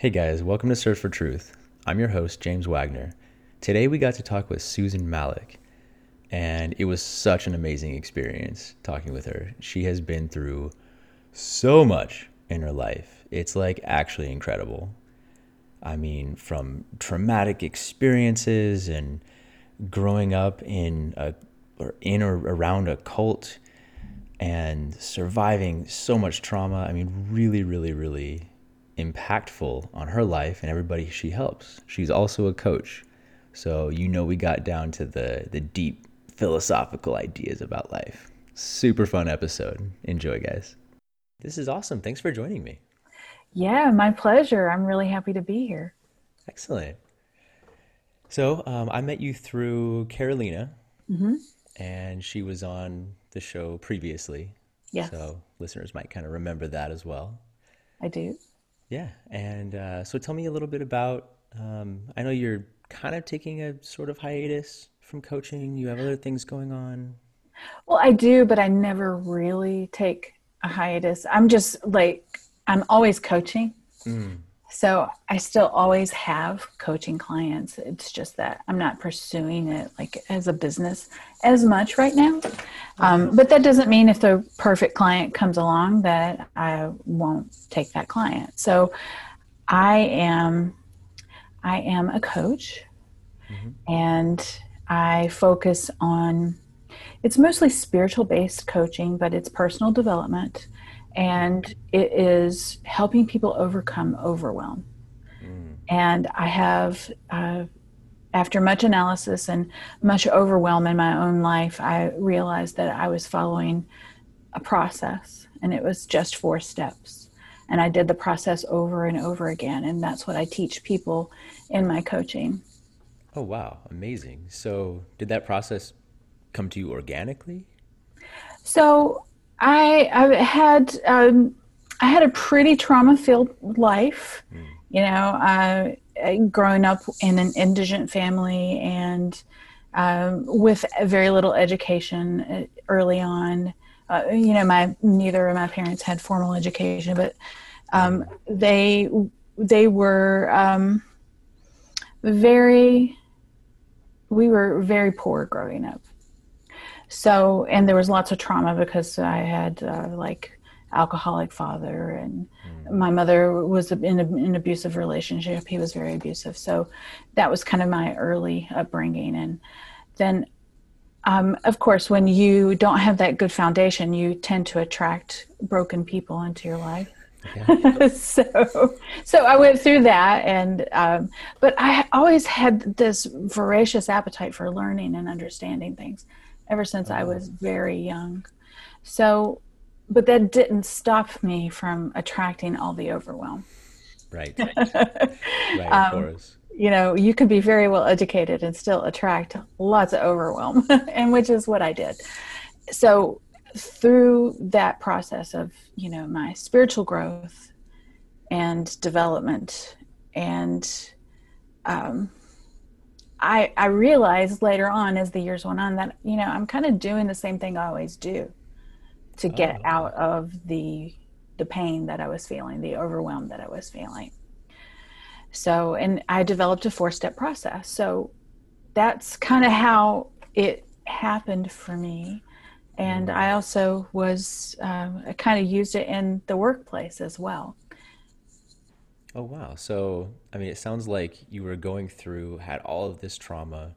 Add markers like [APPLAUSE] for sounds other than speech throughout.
Hey guys, welcome to Search for Truth. I'm your host, James Wagner. Today we got to talk with Susan Malik, and it was such an amazing experience talking with her. She has been through so much in her life. It's like actually incredible. I mean, from traumatic experiences and growing up in a or in or around a cult and surviving so much trauma. I mean, really, really, really impactful on her life and everybody she helps. She's also a coach. So you know we got down to the the deep philosophical ideas about life. Super fun episode. Enjoy guys. This is awesome. Thanks for joining me. Yeah, my pleasure. I'm really happy to be here. Excellent. So um, I met you through Carolina, hmm and she was on the show previously. Yes, So listeners might kind of remember that as well. I do. Yeah. And uh, so tell me a little bit about, um, I know you're kind of taking a sort of hiatus from coaching. You have other things going on. Well, I do, but I never really take a hiatus. I'm just like, I'm always coaching. Mm. So I still always have coaching clients. It's just that I'm not pursuing it like as a business as much right now. Um, but that doesn't mean if the perfect client comes along that I won't take that client. So I am I am a coach hmm and I focus on it's mostly spiritual based coaching, but it's personal development and it is helping people overcome overwhelm. Mm. And I have, uh, after much analysis and much overwhelm in my own life, I realized that I was following a process and it was just four steps. And I did the process over and over again. And that's what I teach people in my coaching. Oh, wow. Amazing. So did that process come to you organically? So I I had um, I had a pretty trauma filled life. Mm. You know, uh, growing up in an indigent family and um, with very little education uh, early on. Uh, you know, my neither of my parents had formal education, but um, they they were um, very we were very poor growing up so and there was lots of trauma because i had uh, like alcoholic father and Mm. my mother was in a, an abusive relationship. He was very abusive. So that was kind of my early upbringing. And then um, of course when you don't have that good foundation you tend to attract broken people into your life. Yeah. [LAUGHS] so so i went through that. And um, but i always had this voracious appetite for learning and understanding things ever since i Oh, was very young so but that didn't stop me from attracting all the overwhelm right. [LAUGHS] Right. Of um, course. you know you could be very well educated and still attract lots of overwhelm [LAUGHS] and which is what i did so through that process of you know my spiritual growth and development and um, I, I realized later on as the years went on that you know i'm kind of doing the same thing i always do to Oh, get okay. out of the the pain that i was feeling the overwhelm that i was feeling so and i developed a four step process so that's kind of how it happened for me and Mm. i also was um, i kind of used it in the workplace as well Oh, wow. So, I mean, it sounds like you were going through, had all of this trauma.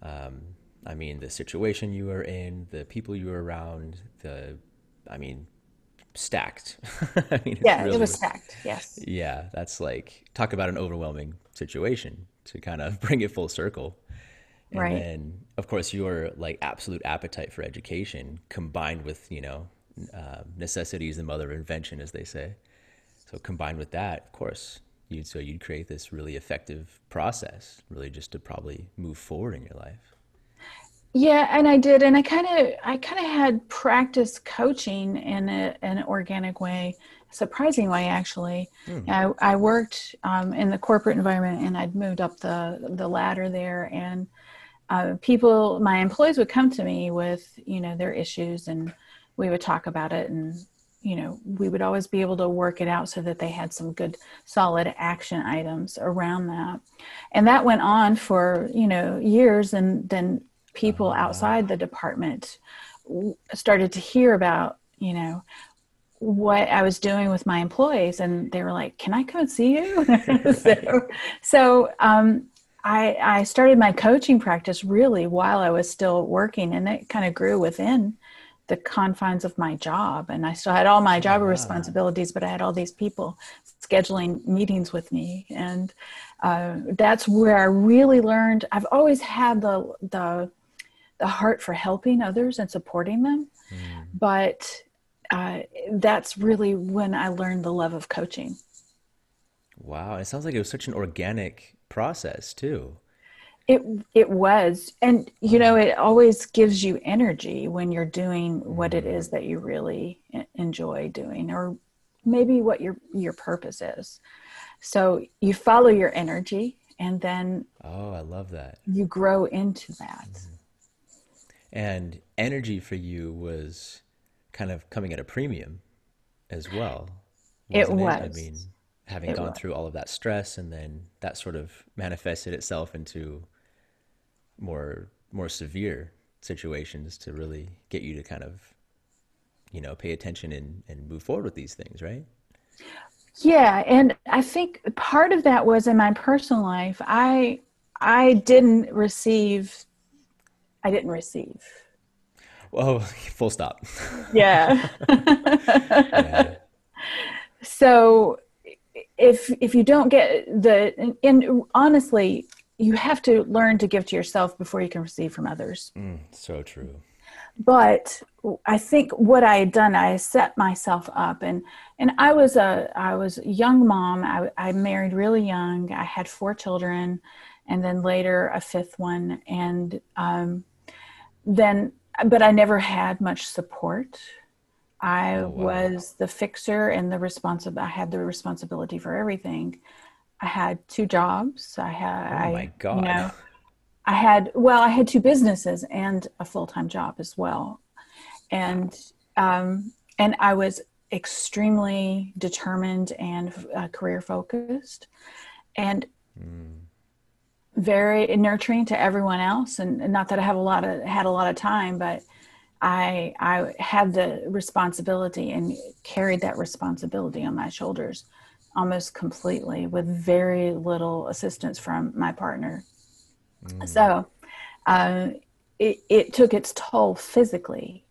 Um, I mean, the situation you were in, the people you were around, the, I mean, stacked. [LAUGHS] I mean, yeah it was stacked yes yeah, that's like, talk about an overwhelming situation to kind of [LAUGHS] bring it full circle. And right then, of course, your like absolute appetite for education combined with, you know, uh, necessity is the mother of invention, as they say. So combined with that, of course, you'd so you'd create this really effective process, really just to probably move forward in your life. Yeah, and I did, and I kind of, I kind of had practice coaching in a, an organic way, surprising way actually. Hmm. I, I worked um, in the corporate environment, and I'd moved up the the ladder there, and uh, people, my employees would come to me with, you know, their issues, and we would talk about it, and you know, we would always be able to work it out so that they had some good, solid action items around that. And that went on for, you know, years. And then people outside the department started to hear about, you know, what I was doing with my employees, and they were like, "Can I come and see you?" [LAUGHS] so, so um, I, I started my coaching practice really while I was still working, and it kind of grew within the confines of my job. And I still had all my job responsibilities, but I had all these people scheduling meetings with me, and uh, that's where I really learned. I've always had the the the heart for helping others and supporting them, mm. but uh, that's really when I learned the love of coaching. Wow, it sounds like it was such an organic process too. It it was, and you know, it always gives you energy when you're doing what it is that you really enjoy doing, or maybe what your your purpose is. So you follow your energy, and then oh, I love that. You grow into that. Mm-hmm. And energy for you was kind of coming at a premium as well. It was. It? I mean, having it gone was. through all of that stress and then that sort of manifested itself into more more severe situations to really get you to kind of you know pay attention and, and move forward with these things right yeah and i think part of that was in my personal life i i didn't receive i didn't receive Whoa, [LAUGHS] full stop. Yeah. yeah. [LAUGHS] So if if you don't get the and, and, honestly, you have to learn to give to yourself before you can receive from others. Mm, so true. But I think what I had done, I set myself up, and and I was a I was a young mom. I, I married really young. I had four children, and then later a fifth one, and um, then but I never had much support. I oh, wow. was the fixer and the responsible. I had the responsibility for everything. I had two jobs. I had. Oh my god! You know, I had well, I had two businesses and a full time job as well, and um, and I was extremely determined and uh, career focused, and. Mm very nurturing to everyone else and not that i have a lot of had a lot of time but i i had the responsibility and carried that responsibility on my shoulders almost completely with very little assistance from my partner mm. so uh, it, it took its toll physically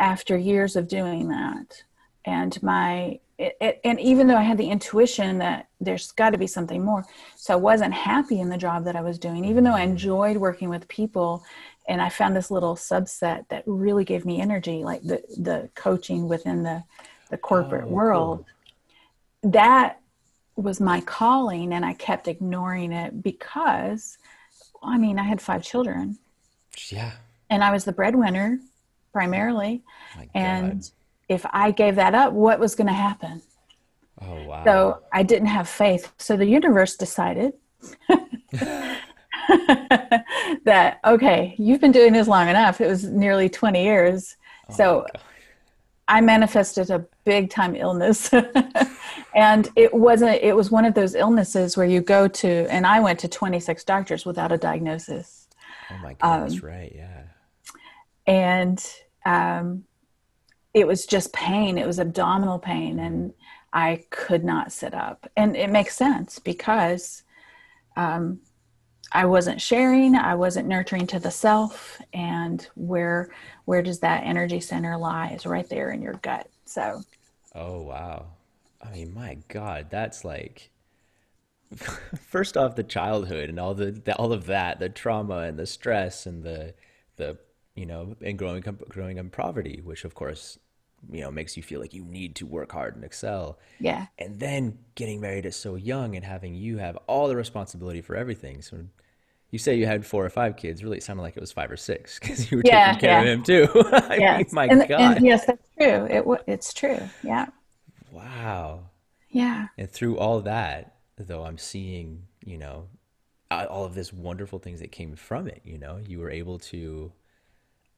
after years of doing that and my it, it, and even though I had the intuition that there's got to be something more, so I wasn't happy in the job that I was doing, even though I enjoyed working with people, and I found this little subset that really gave me energy, like the the coaching within the the corporate oh, world. Cool. That was my calling, and I kept ignoring it because, I mean, I had five children. Yeah. And I was the breadwinner primarily, and if I gave that up, what was going to happen? Oh, wow. So I didn't have faith. So the universe decided [LAUGHS] that, okay, you've been doing this long enough. It was nearly 20 years. Oh so I manifested a big time illness. [LAUGHS] and it wasn't, it was one of those illnesses where you go to, and I went to 26 doctors without a diagnosis. Oh my God, um, that's right. Yeah. And, um, it was just pain. It was abdominal pain, and I could not sit up. And it makes sense because um, I wasn't sharing, I wasn't nurturing to the self, and where where does that energy center lie? Is right there in your gut. So. Oh wow! I mean, my God, that's like. [LAUGHS] First off, the childhood and all the, the all of that, the trauma and the stress and the the you know, and growing growing in poverty, which of course you know makes you feel like you need to work hard and excel yeah and then getting married at so young and having you have all the responsibility for everything so you say you had four or five kids really it sounded like it was five or six because you were yeah, taking care yeah. of him too [LAUGHS] I yes. mean, my and, god and yes that's true it it's true yeah wow yeah and through all that though i'm seeing you know all of this wonderful things that came from it you know you were able to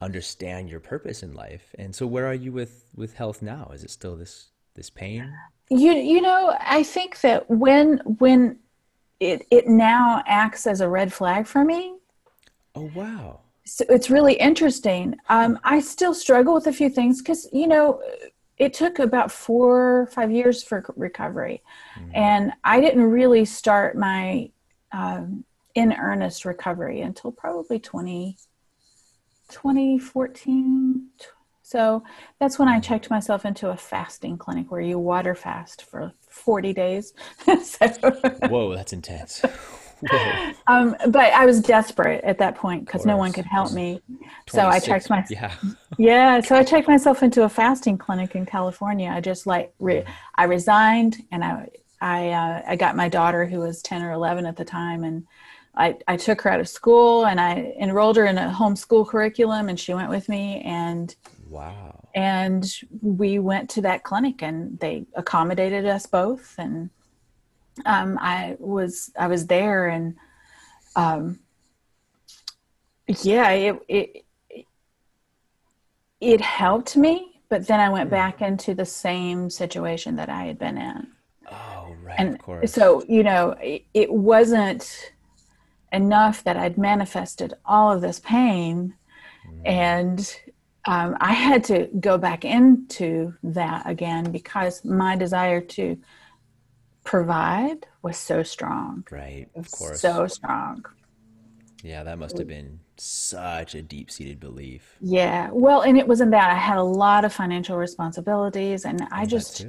understand your purpose in life. And so where are you with with health now? Is it still this this pain? You you know, I think that when when it it now acts as a red flag for me. Oh wow. So it's really interesting. Um, I still struggle with a few things because you know it took about four five years for recovery, mm. and I didn't really start my um, in earnest recovery until probably 20, 2014 so that's when I checked myself into a fasting clinic where you water fast for 40 days. [LAUGHS] so, Whoa, that's intense. [LAUGHS] um, but I was desperate at that point because no one could help me. So I checked my yeah. [LAUGHS] yeah. So I checked myself into a fasting clinic in California. I just like re- I resigned and I I uh, I got my daughter who was 10 or 11 at the time and I, I took her out of school and I enrolled her in a homeschool curriculum and she went with me and Wow. And we went to that clinic and they accommodated us both. And um, I was I was there and um, yeah, it, it it helped me, but then I went hmm. back into the same situation that I had been in. Oh, right. And of course. so, you know, it, it wasn't enough that I'd manifested all of this pain mm. and um, I had to go back into that again because my desire to provide was so strong. Right, of course. So strong. Yeah, that must have been such a deep seated belief. Yeah. Well, and it wasn't that. I had a lot of financial responsibilities and I just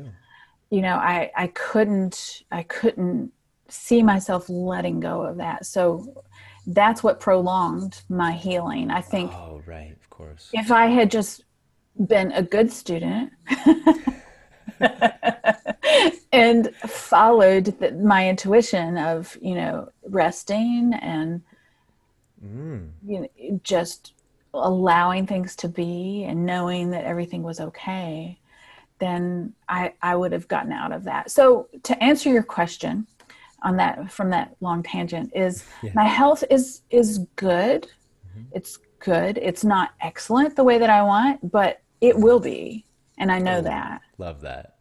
you know, I I couldn't I couldn't see myself letting go of that. So that's what prolonged my healing. I think Oh, right course. If I had just been a good student [LAUGHS] and followed the, my intuition of, you know, resting and mm. you know, just allowing things to be and knowing that everything was okay, then I, I would have gotten out of that. So to answer your question on that from that long tangent is yeah. my health is is good. Mm-hmm. It's good. It's not excellent the way that I want, but it will be. And I know oh, that. Love that.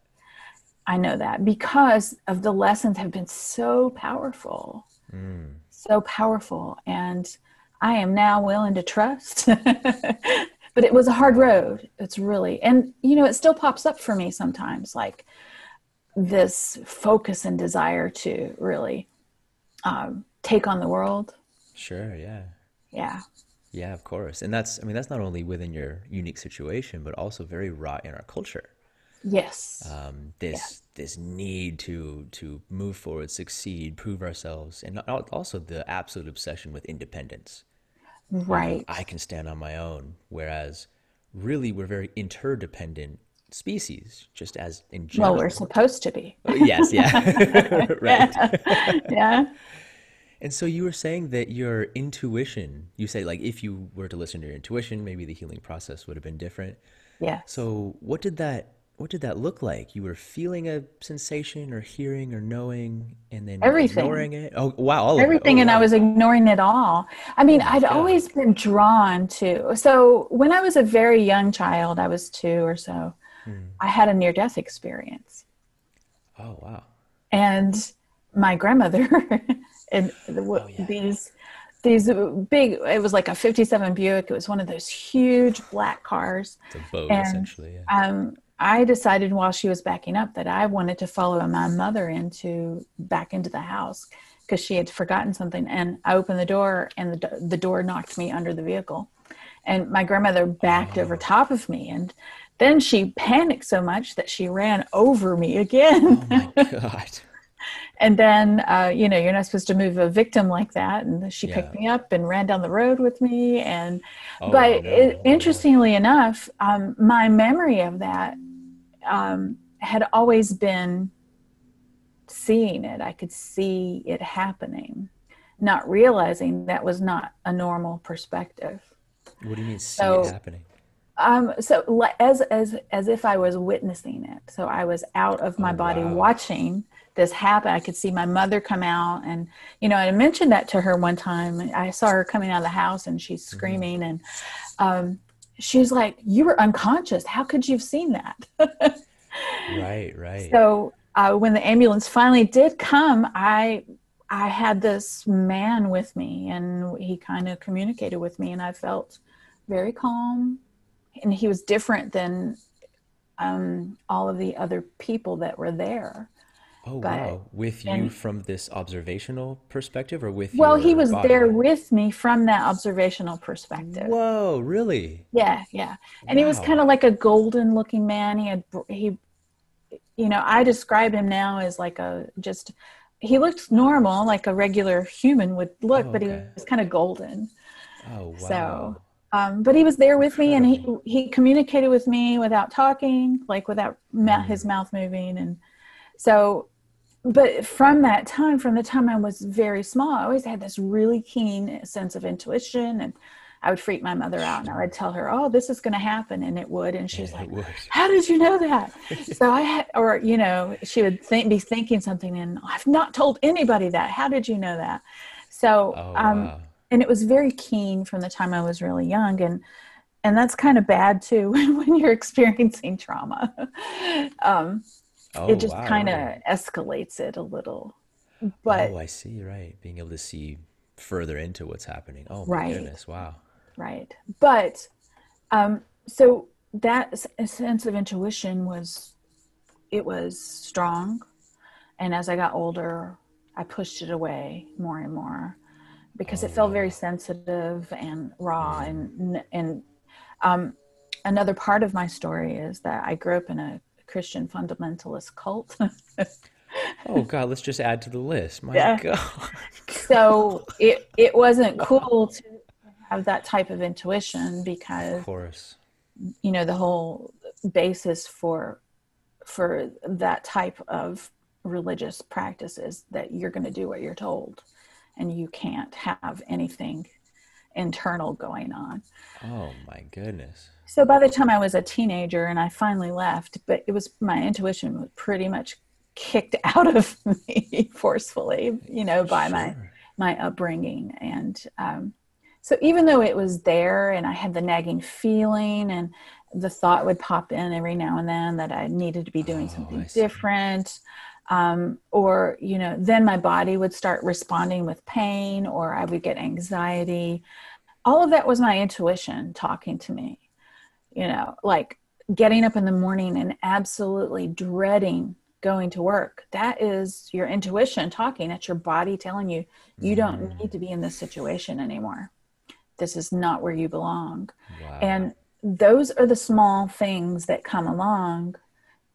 I know that because of the lessons have been so powerful. Mm. So powerful. And I am now willing to trust. [LAUGHS] but it was a hard road. It's really, and you know, it still pops up for me sometimes like this focus and desire to really um, take on the world. Sure. Yeah. Yeah. Yeah, of course. And that's, I mean, that's not only within your unique situation, but also very raw in our culture. Yes. Um, this yeah. this need to to move forward, succeed, prove ourselves, and also the absolute obsession with independence. Right. I can stand on my own, whereas really we're very interdependent species, just as in general. Well, we're supposed to be. yes. Yeah. [LAUGHS] right. [LAUGHS] yeah. yeah. And so you were saying that your intuition, you say like if you were to listen to your intuition, maybe the healing process would have been different. Yeah. So what did that what did that look like? You were feeling a sensation or hearing or knowing and then everything. ignoring it? Oh wow, everything oh, and wow. I was ignoring it all. I mean, oh, I'd God. always been drawn to so when I was a very young child, I was two or so, hmm. I had a near death experience. Oh wow. And my grandmother [LAUGHS] and oh, yeah. these these big it was like a 57 buick it was one of those huge black cars boat and, essentially yeah. um, i decided while she was backing up that i wanted to follow my mother into back into the house because she had forgotten something and i opened the door and the, the door knocked me under the vehicle and my grandmother backed oh. over top of me and then she panicked so much that she ran over me again oh my [LAUGHS] god and then uh, you know you're not supposed to move a victim like that and she yeah. picked me up and ran down the road with me and oh, but no. it, interestingly enough um, my memory of that um, had always been seeing it i could see it happening not realizing that was not a normal perspective what do you mean see so, it happening um, so as as as if I was witnessing it. So I was out of my oh, body wow. watching this happen. I could see my mother come out, and you know, I mentioned that to her one time. I saw her coming out of the house, and she's mm-hmm. screaming, and um, she's like, You were unconscious. How could you have seen that? [LAUGHS] right, right. So uh, when the ambulance finally did come, I I had this man with me, and he kind of communicated with me, and I felt very calm. And he was different than um, all of the other people that were there. Oh But wow. With you from this observational perspective or with well, he was body? there with me from that observational perspective. Whoa, really? Yeah, yeah. And he was kind of like a golden looking man. He had he you know, I describe him now as like a just he looked normal like a regular human would look, Oh, but he was kind of golden. Oh So, wow. um but he was there with me and he he communicated with me without talking, like without ma- his Mm. mouth moving and so but from that time from the time i was very small i always had this really keen sense of intuition and i would freak my mother out and i would tell her oh this is going to happen and it would and she was Yeah, like how did you know that? [LAUGHS] So i had or you know she would think, be thinking something and i've not told anybody that. How did you know that? So Oh um wow. and it was very keen from the time i was really young and and that's kind of bad too [LAUGHS] when you're experiencing trauma. [LAUGHS] Um Oh it just wow, kind of really? escalates it a little but Oh, I see, right. Being able to see further into what's happening. Oh my right goodness, wow. right but um so that sense of intuition was it was strong and as i got older i pushed it away more and more because Oh it felt very sensitive and raw Mm. and and um another part of my story is that i grew up in a christian fundamentalist cult [LAUGHS] Oh God, let's just add to the list. My yeah God. so it it wasn't cool to have that type of intuition because Of course. you know the whole basis for for that type of religious practice is that you're going to do what you're told and you can't have anything internal going on Oh my goodness. so by the time i was a teenager and i finally left but it was my intuition was pretty much kicked [LAUGHS] out of me forcefully you know by my Sure. my upbringing and um, so even though it was there and i had the nagging feeling and the thought would pop in every now and then that i needed to be doing Oh, something different um, or you know then my body would start responding with pain or i would get anxiety. All of that was my intuition talking to me you know like getting up in the morning and absolutely dreading going to work. That is your intuition talking. That's your body telling you you don't Mm, need to be in this situation anymore. This is not where you belong. Wow. and those are the small things that come along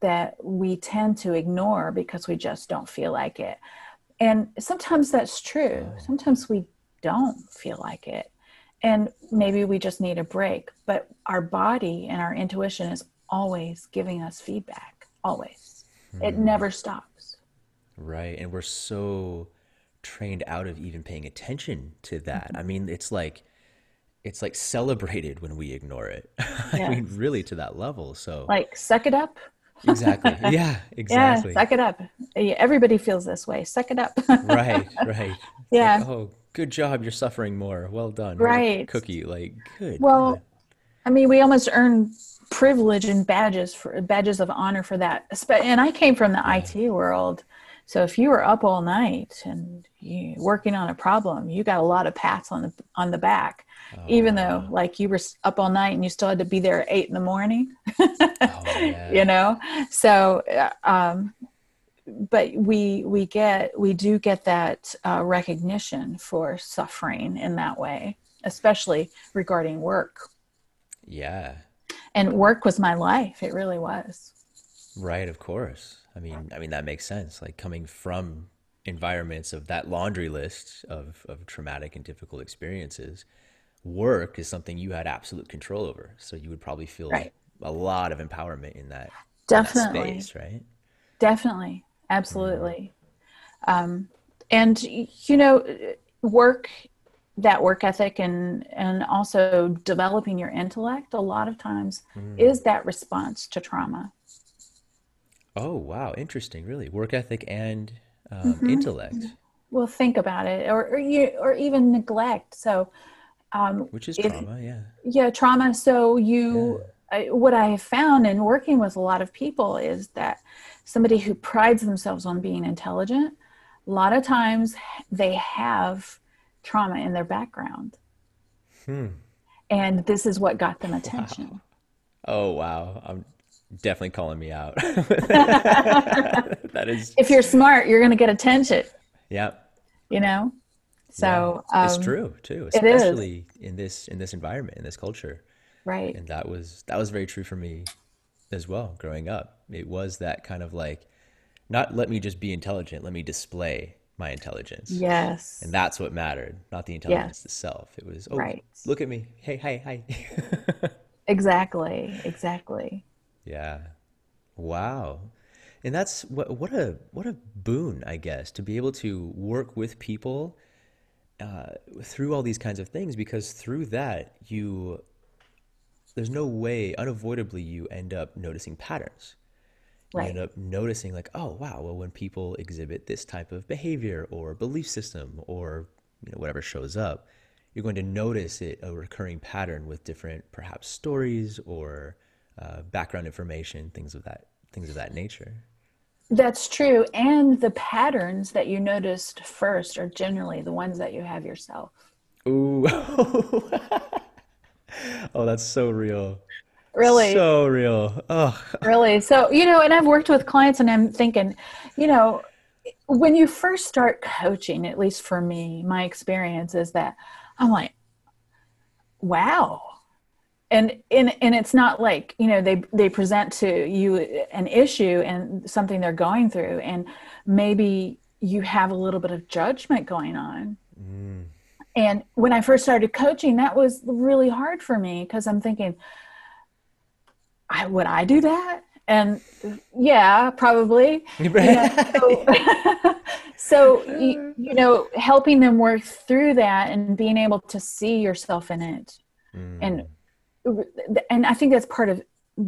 that we tend to ignore because we just don't feel like it and sometimes that's true Oh, sometimes we don't feel like it and maybe we just need a break but our body and our intuition is always giving us feedback always it hmm. never stops Right. And we're so trained out of even paying attention to that. Mhm. I mean, it's like it's like celebrated when we ignore it. [LAUGHS] I mean, really to that level. So like suck it up exactly. [LAUGHS] Yeah, yeah exactly. suck it up everybody feels this way suck it up Right, [LAUGHS] right. It's like, yeah oh, good job, you're suffering more. Well done. Right cookie. Like, good, well. I mean, we almost earn privilege and badges for badges of honor for that. And I came from the Yeah. IT world, so if you were up all night and you working on a problem, you got a lot of pats on the on the back, Oh, even though wow. like you were up all night and you still had to be there at eight in the morning. Oh, [LAUGHS] you know, so uh, um, but we we get we do get that uh, recognition for suffering in that way, especially regarding work Yeah. and work was my life it really was Right, of course. I mean, I mean that makes sense. Like coming from environments of that laundry list of of traumatic and difficult experiences, work is something you had absolute control over. So you would probably feel right a lot of empowerment in that in that definitely space, right? definitely absolutely um, and you know work that work ethic and and also developing your intellect a lot of times Mm. is that response to trauma Oh, wow, interesting, really. Work ethic and um, hmm intellect. well think about it or, or you or even neglect. So um, which is if- trauma yeah. Yeah trauma. So you I, what i have found in working with a lot of people is that somebody who prides themselves on being intelligent a lot of times they have trauma in their background. Hmm. and this is what got them attention. Oh wow. I'm definitely calling me out. [LAUGHS] [LAUGHS] That is if you're smart you're going to get attention. Yeah. You know? So yeah. it's um, true too especially in this in this environment in this culture. Right. And that was that was very true for me as well growing up. It was that kind of like not let me just be intelligent let me display my intelligence. Yes. And that's what mattered not the intelligence itself. It was oh Right. look at me. Hey hi hi. [LAUGHS] Exactly exactly yeah. Wow. And that's what what a what a boon i guess to be able to work with people uh, through all these kinds of things because through that you there's no way unavoidably you end up noticing patterns. You right. end up noticing like oh wow well when people exhibit this type of behavior or belief system or you know whatever shows up you're going to notice it a recurring pattern with different perhaps stories or uh, background information things of that things of that nature That's true. And the patterns that you noticed first are generally the ones that you have yourself. ooh [LAUGHS] oh that's so real Really, so real oh really. So, you know, and I've worked with clients and I'm thinking, you know, when you first start coaching, at least for me, my experience is that I'm like, wow. And, and and it's not like you know they they present to you an issue and something they're going through and maybe you have a little bit of judgment going on. Mm, And when I first started coaching, that was really hard for me because I'm thinking, I, would I do that? And yeah, probably. You know, so, [LAUGHS] so you, you know, helping them work through that and being able to see yourself in it, mm, and and I think that's part of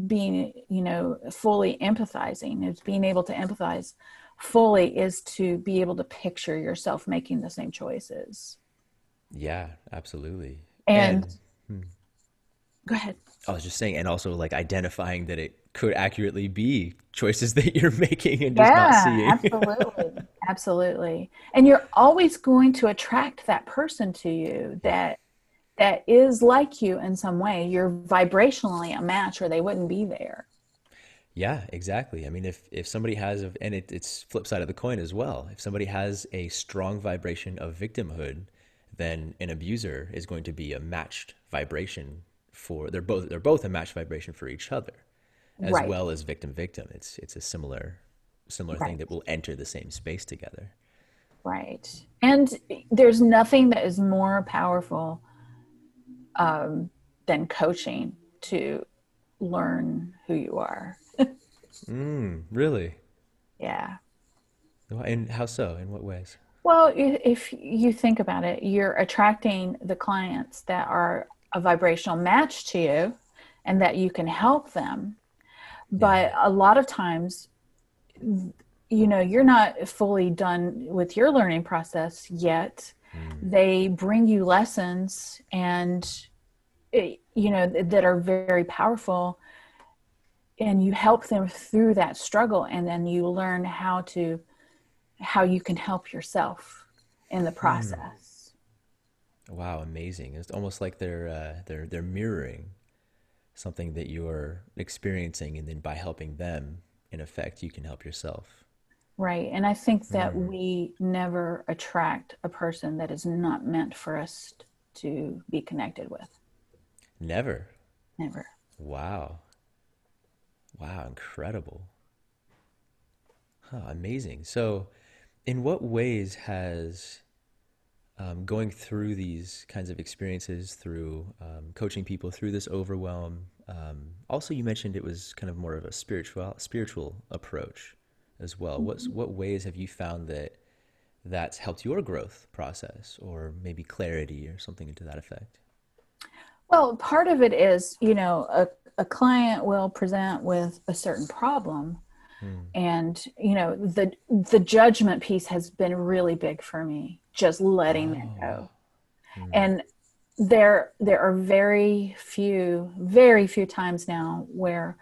being, you know, fully empathizing is being able to empathize fully is to be able to picture yourself making the same choices. yeah absolutely And hmm. go ahead. I was just saying, and also like identifying that it could accurately be choices that you're [LAUGHS] making and just not Yeah, seeing. absolutely. absolutely. And you're always going to attract that person to you that that is like you in some way. You're vibrationally a match or they wouldn't be there. Yeah, exactly. I mean, if if somebody has, a, and it, it's flip side of the coin as well. If somebody has a strong vibration of victimhood, then an abuser is going to be a matched vibration for. They're both they're both a matched vibration for each other, as Right. well as victim victim. It's it's a similar similar thing that will enter the same space together. Right. And there's nothing that is more powerful um, than coaching to learn who you are. [LAUGHS] Mm, really? Yeah. And how so? In what ways? Well, if you think about it, you're attracting the clients that are a vibrational match to you and that you can help them. But a lot of times, you know, you're not fully done with your learning process yet. They bring you lessons and, eh, you know, that are very powerful. And you help them through that struggle, and then you learn how to how you can help yourself in the process. Wow, amazing. It's almost like they're uh, they're they're mirroring something that you're experiencing, and then by helping them, in effect, you can help yourself. Right. And I think that we never attract a person that is not meant for us to be connected with. Never. Never. Wow. Wow, incredible. Huh, amazing. So, in what ways has um, going through these kinds of experiences, through um, coaching people through this overwhelm, um, also you mentioned it was kind of more of a spiritual spiritual approach as well. What's mm-hmm. what ways have you found that that's helped your growth process, or maybe clarity, or something to that effect? Well, part of it is, you know, a, a client will present with a certain problem. Hmm. And, you know, the the judgment piece has been really big for me, just letting it go. Oh. Hmm. And there there are very few very few times now where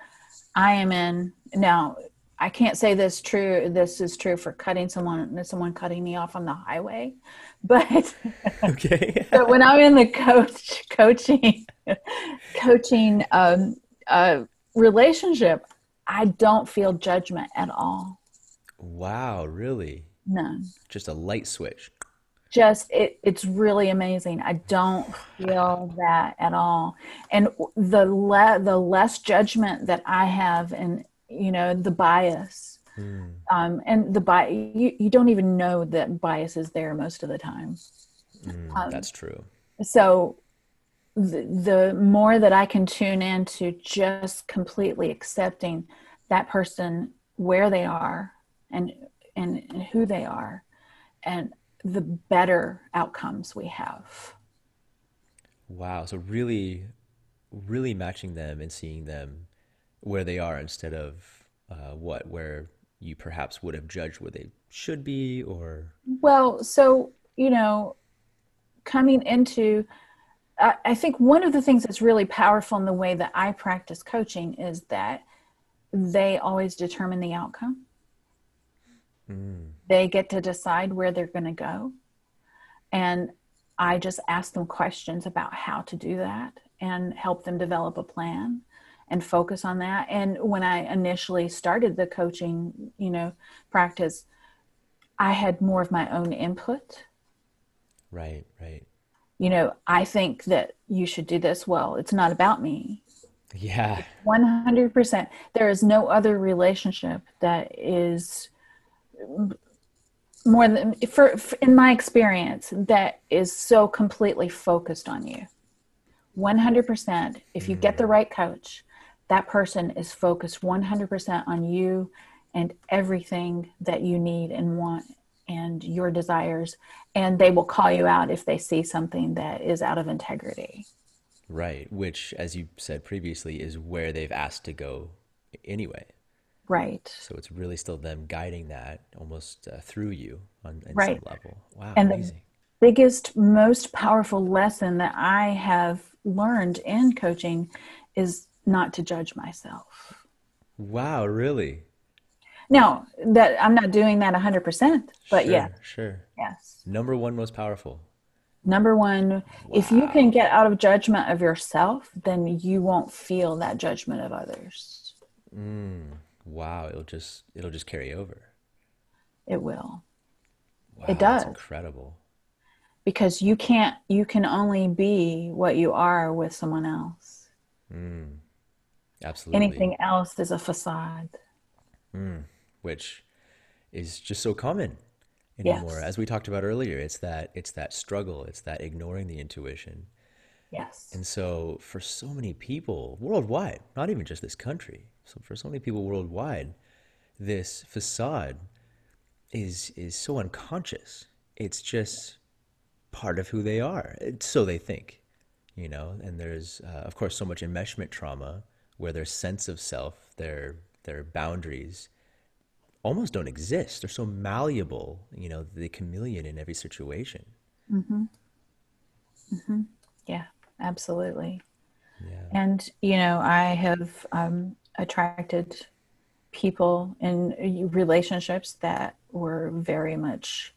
i am in now i can't say this true this is true for cutting someone someone cutting me off on the highway [LAUGHS] but okay. [LAUGHS] but when i'm in the coach coaching [LAUGHS] coaching um, uh, relationship i don't feel judgment at all. Wow really? None. Just a light switch. Just it, it's really amazing. I don't feel that at all. And the le- the less judgment that i have and you know the bias mm. um, and the bias you, you don't even know that bias is there most of the time mm, um, that's true so the, the more that i can tune into just completely accepting that person where they are and and, and who they are and the better outcomes we have. Wow. So really, really matching them and seeing them where they are instead of uh, what, where you perhaps would have judged where they should be or. Well, so, you know, coming into, I, I think one of the things that's really powerful in the way that I practice coaching is that they always determine the outcome. Mm. They get to decide where they're going to go. And I just ask them questions about how to do that and help them develop a plan and focus on that. And when I initially started the coaching, you know, practice, I had more of my own input. Right, right. You know, I think that you should do this. Well, it's not about me. Yeah. 100%. There is no other relationship that is more than for, for, in my experience that is so completely focused on you 100% if you get the mm. right coach that person is focused 100% on you and everything that you need and want and your desires and they will call you out if they see something that is out of integrity right which as you said previously is where they've asked to go anyway Right. So it's really still them guiding that almost uh, through you on right. some level. Wow. And amazing. the biggest, most powerful lesson that I have learned in coaching is not to judge myself. Wow, really? Now that I'm not doing that 100%, but sure, yeah. Sure. Yes. Number one most powerful. Number one, wow. if you can get out of judgment of yourself, then you won't feel that judgment of others. Mm wow, it'll just it'll just carry over. It will. Wow, it does. incredible. Because you can't you can only be what you are with someone else. Mm, absolutely. Anything else is a facade. Mm, which is just so common anymore. Yes. As we talked about earlier, it's that it's that struggle, it's that ignoring the intuition. Yes. And so for so many people worldwide, not even just this country, so for so many people worldwide, this facade is is so unconscious. It's just part of who they are. It's so they think, you know. And there's uh, of course so much enmeshment trauma where their sense of self, their their boundaries, almost don't exist. They're so malleable, you know, the chameleon in every situation. Mm-hmm. Mm-hmm. Yeah, absolutely. Yeah. And you know, I have um, attracted people in relationships that were very much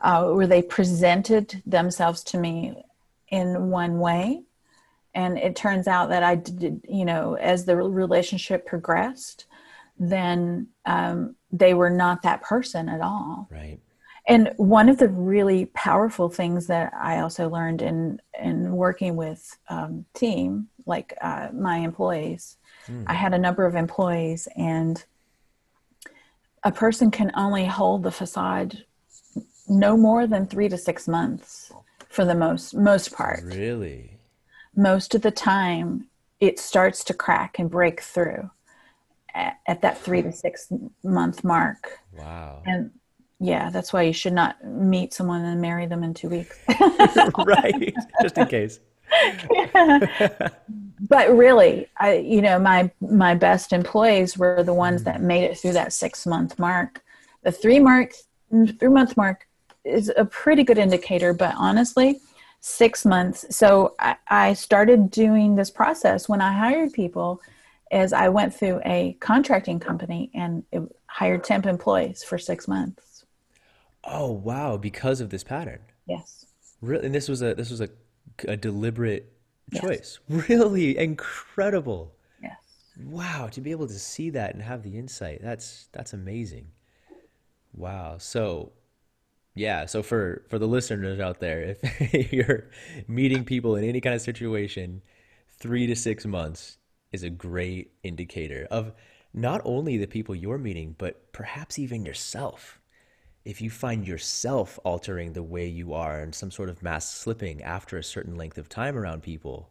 uh, where they presented themselves to me in one way and it turns out that i did you know as the relationship progressed then um, they were not that person at all right and one of the really powerful things that i also learned in in working with um, team like uh, my employees Mm. I had a number of employees, and a person can only hold the facade no more than three to six months for the most most part. Really? Most of the time, it starts to crack and break through at, at that three to six month mark. Wow. And yeah, that's why you should not meet someone and marry them in two weeks. [LAUGHS] [LAUGHS] right. Just in case. but really, I you know my my best employees were the ones mm. that made it through that six month mark. The three mark three month mark is a pretty good indicator, but honestly, six months. So I, I started doing this process when I hired people is I went through a contracting company and it hired temp employees for six months. Oh wow, because of this pattern. Yes. Really, and this was a this was a, a deliberate choice. Yes. choice. Really incredible. Yes. Wow, to be able to see that and have the insight. That's that's amazing. Wow. So, yeah, so for for the listeners out there, if [LAUGHS] you're meeting people in any kind of situation, 3 to 6 months is a great indicator of not only the people you're meeting, but perhaps even yourself. If you find yourself altering the way you are and some sort of mass slipping after a certain length of time around people,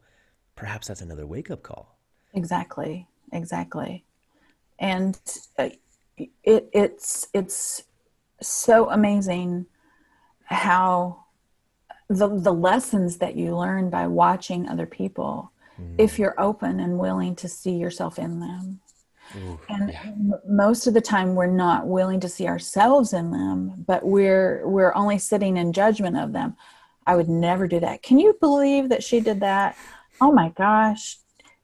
perhaps that's another wake-up call. Exactly. Exactly. And uh, it, it's it's so amazing how the the lessons that you learn by watching other people mm-hmm. if you're open and willing to see yourself in them. Ooh, and yeah. most of the time we're not willing to see ourselves in them but we're we're only sitting in judgment of them. I would never do that. Can you believe that she did that? Oh my gosh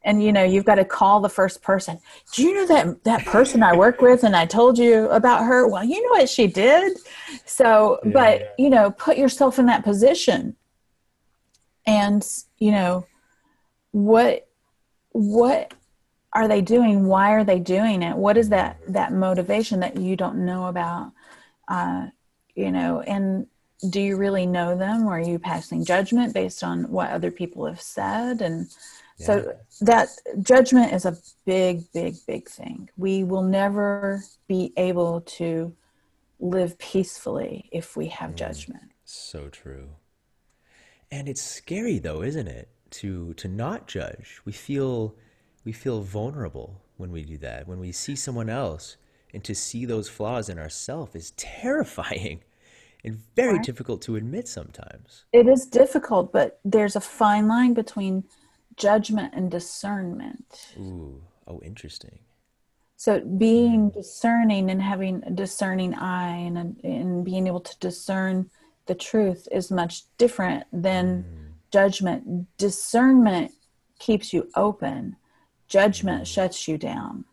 and you know you've got to call the first person. Do you know that that person i work with and i told you about her? Well you know what she did. So Yeah. but you know put yourself in that position. And you know what what are they doing? Why are they doing it? What is that that motivation that you don't know about? Uh, you know and do you really know them? Or are you passing judgment based on what other people have said? And Yeah. so that judgment is a big big big thing we will never be able to live peacefully if we have mm. judgment So true. And it's scary though, isn't it? To to not judge. We feel we feel vulnerable when we do that. When we see someone else and to see those flaws in ourselves is [LAUGHS] terrifying and very Right. difficult to admit sometimes. it is difficult but there's a fine line between judgment and discernment. Ooh, oh interesting. so being hmm. discerning and having a discerning eye and, and being able to discern the truth is much different than hmm. judgment. Discernment keeps you open. Judgment hmm. shuts you down.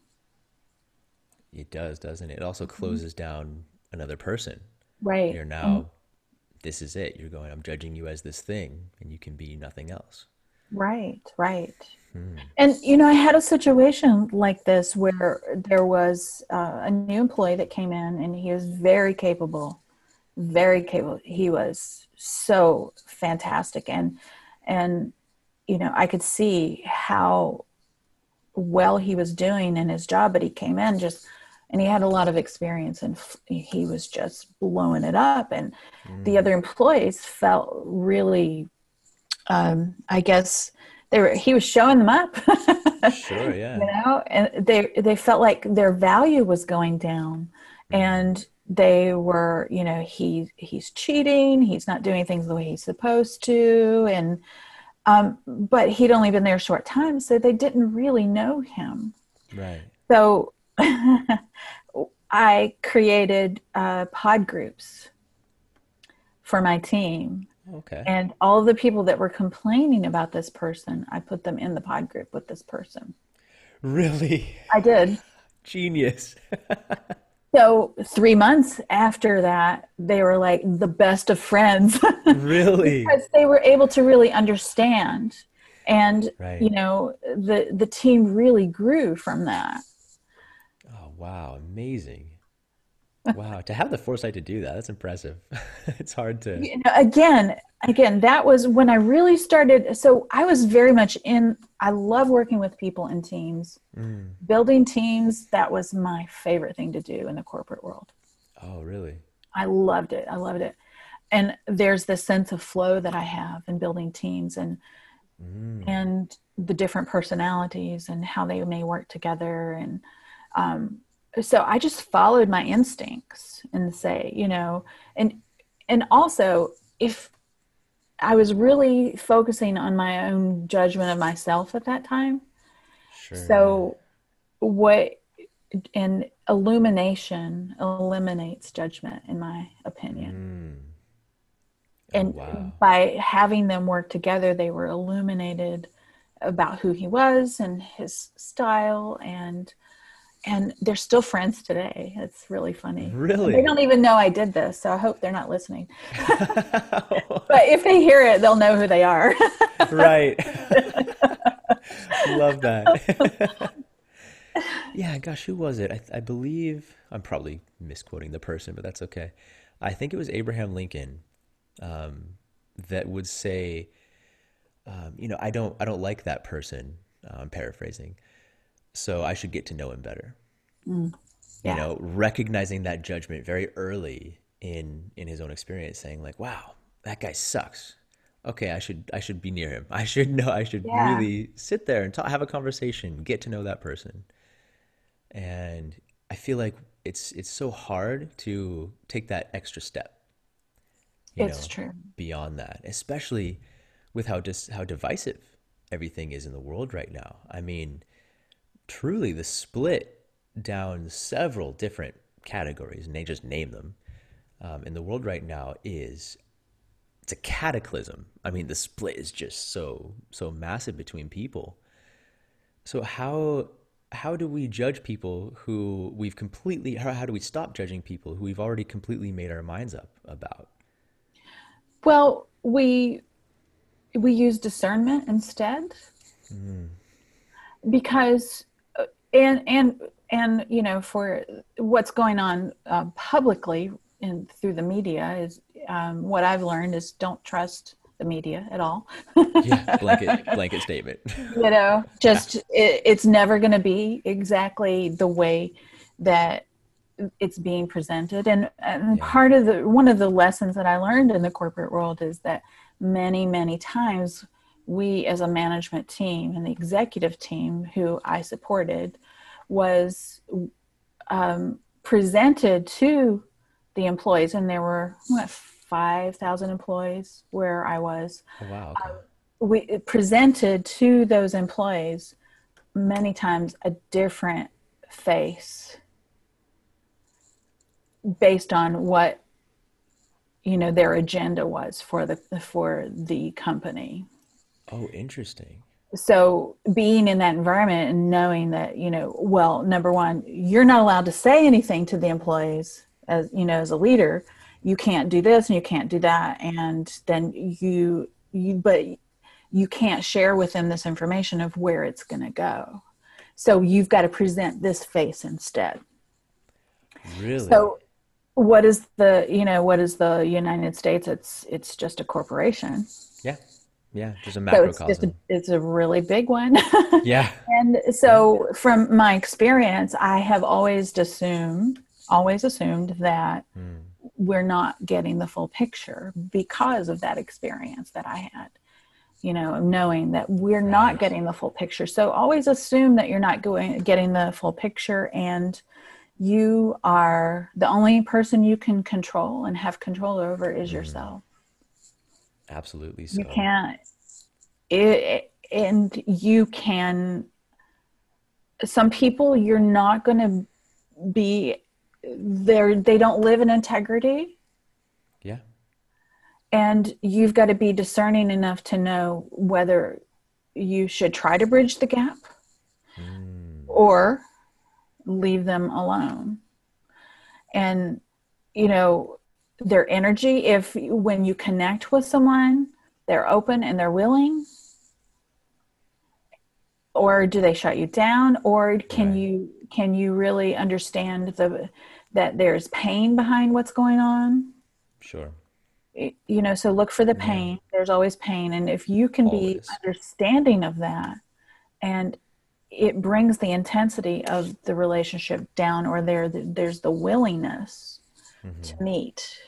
It does, doesn't it? It also mm-hmm. closes down another person. right. You're mm-hmm. now this is it. You're going, I'm judging you as this thing and you can be nothing else. Right, right. And you know, I had a situation like this where there was uh, a new employee that came in, and he was very capable, very capable. He was so fantastic, and and you know, I could see how well he was doing in his job. But he came in just, and he had a lot of experience, and f- he was just blowing it up. And the other employees felt really um, I guess they were he was showing them up. Sure, [LAUGHS] yeah. you know, and they they felt like their value was going down and they were, you know, he he's cheating, he's not doing things the way he's supposed to and um, but he'd only been there a short time, so they didn't really know him. Right. So [LAUGHS] I created uh, pod groups for my team Okay. and all the people that were complaining about this person, I put them in the pod group with this person. Really? I did. Genius. [LAUGHS] So three months after that, they were like the best of friends [LAUGHS] Really? because they were able to really understand. And Right. you know, the the team really grew from that. Oh, wow. Amazing. Wow. To have the foresight to do that, that's impressive. [LAUGHS] It's hard to. You know, again, again, that was when I really started. So I was very much in. I love working with people in teams. Mm. Building teams, that was my favorite thing to do in the corporate world. Oh, really? I loved it. I loved it. And there's this sense of flow that I have in building teams and Mm. and the different personalities and how they may work together and um, so I just followed my instincts and say, you know, and and also if I was really focusing on my own judgment of myself at that time. Sure. So what and illumination eliminates judgment in my opinion. Mm. and wow. by having them work together they were illuminated about who he was and his style and and they're still friends today it's really funny Really? they don't even know i did this so i hope they're not listening [LAUGHS] but if they hear it they'll know who they are right. Love [LAUGHS] that. yeah, gosh, who was it? I, I believe I'm probably misquoting the person, but that's okay. I think it was Abraham Lincoln um, that would say, um, you know, I don't, I don't like that person. Uh, I'm paraphrasing, so I should get to know him better. Mm. You Yeah. know, recognizing that judgment very early in in his own experience, saying like, "Wow, that guy sucks." Okay, I should I should be near him. I should know. I should Yeah. really sit there and talk, have a conversation, get to know that person. And I feel like it's it's so hard to take that extra step, you it's know, true beyond that, especially with how just how divisive everything is in the world right now. I mean, truly the split down several different categories, and they just name them um, in the world right now is it's a cataclysm. I mean, the split is just so so massive between people. So how how do we judge people who we've completely how, how do we stop judging people who we've already completely made our minds up about? well we we use discernment instead because uh, and and and you know for what's going on uh, publicly and through the media is um, what i've learned is don't trust the media at all [LAUGHS] Yeah, [LAUGHS] blanket blanket statement. you know [LAUGHS] just it, it's never going to be exactly the way that it's being presented and, and Yeah. part of the one of the lessons that i learned in the corporate world is that many many times we as a management team and the executive team who i supported was um, presented to the employees and there were what 5000 employees where i was Oh, wow. Okay. we presented to those employees many times a different face based on what you know their agenda was for the for the company Oh, interesting. so being in that environment and knowing that you know well number one you're not allowed to say anything to the employees as you know as a leader you can't do this and you can't do that and then you you but you can't share with them this information of where it's going to go so you've got to present this face instead Really? so what is the you know what is the united states it's it's just a corporation yeah. Yeah. Just a so it's just a, macrocosm. it's a really big one [LAUGHS] Yeah. And so, from my experience, I have always assumed, always assumed that Mm. we're not getting the full picture because of that experience that I had. You know, knowing that we're not getting the full picture. So always assume that you're not going getting the full picture, and you are the only person you can control and have control over is yourself Absolutely so. you can't it, and you can some people you're not going to be there they don't live in integrity Yeah. and you've got to be discerning enough to know whether you should try to bridge the gap Mm. or leave them alone and you know their energy if when you connect with someone they're open and they're willing or do they shut you down or can Right. you can you really understand the that there's pain behind what's going on Sure. You know so look for the Yeah. pain there's always pain and if you can be understanding of that and it brings the intensity of the relationship down or there there's the willingness Mhm. to meet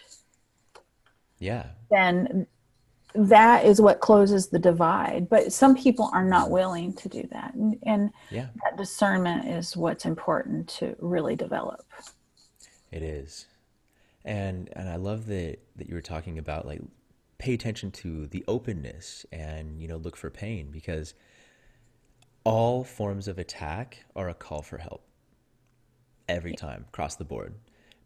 Yeah. then that is what closes the divide but some people are not willing to do that and, and Yeah. that discernment is what's important to really develop It is. And and I love that that you were talking about like pay attention to the openness and you know look for pain because all forms of attack are a call for help every time across the board.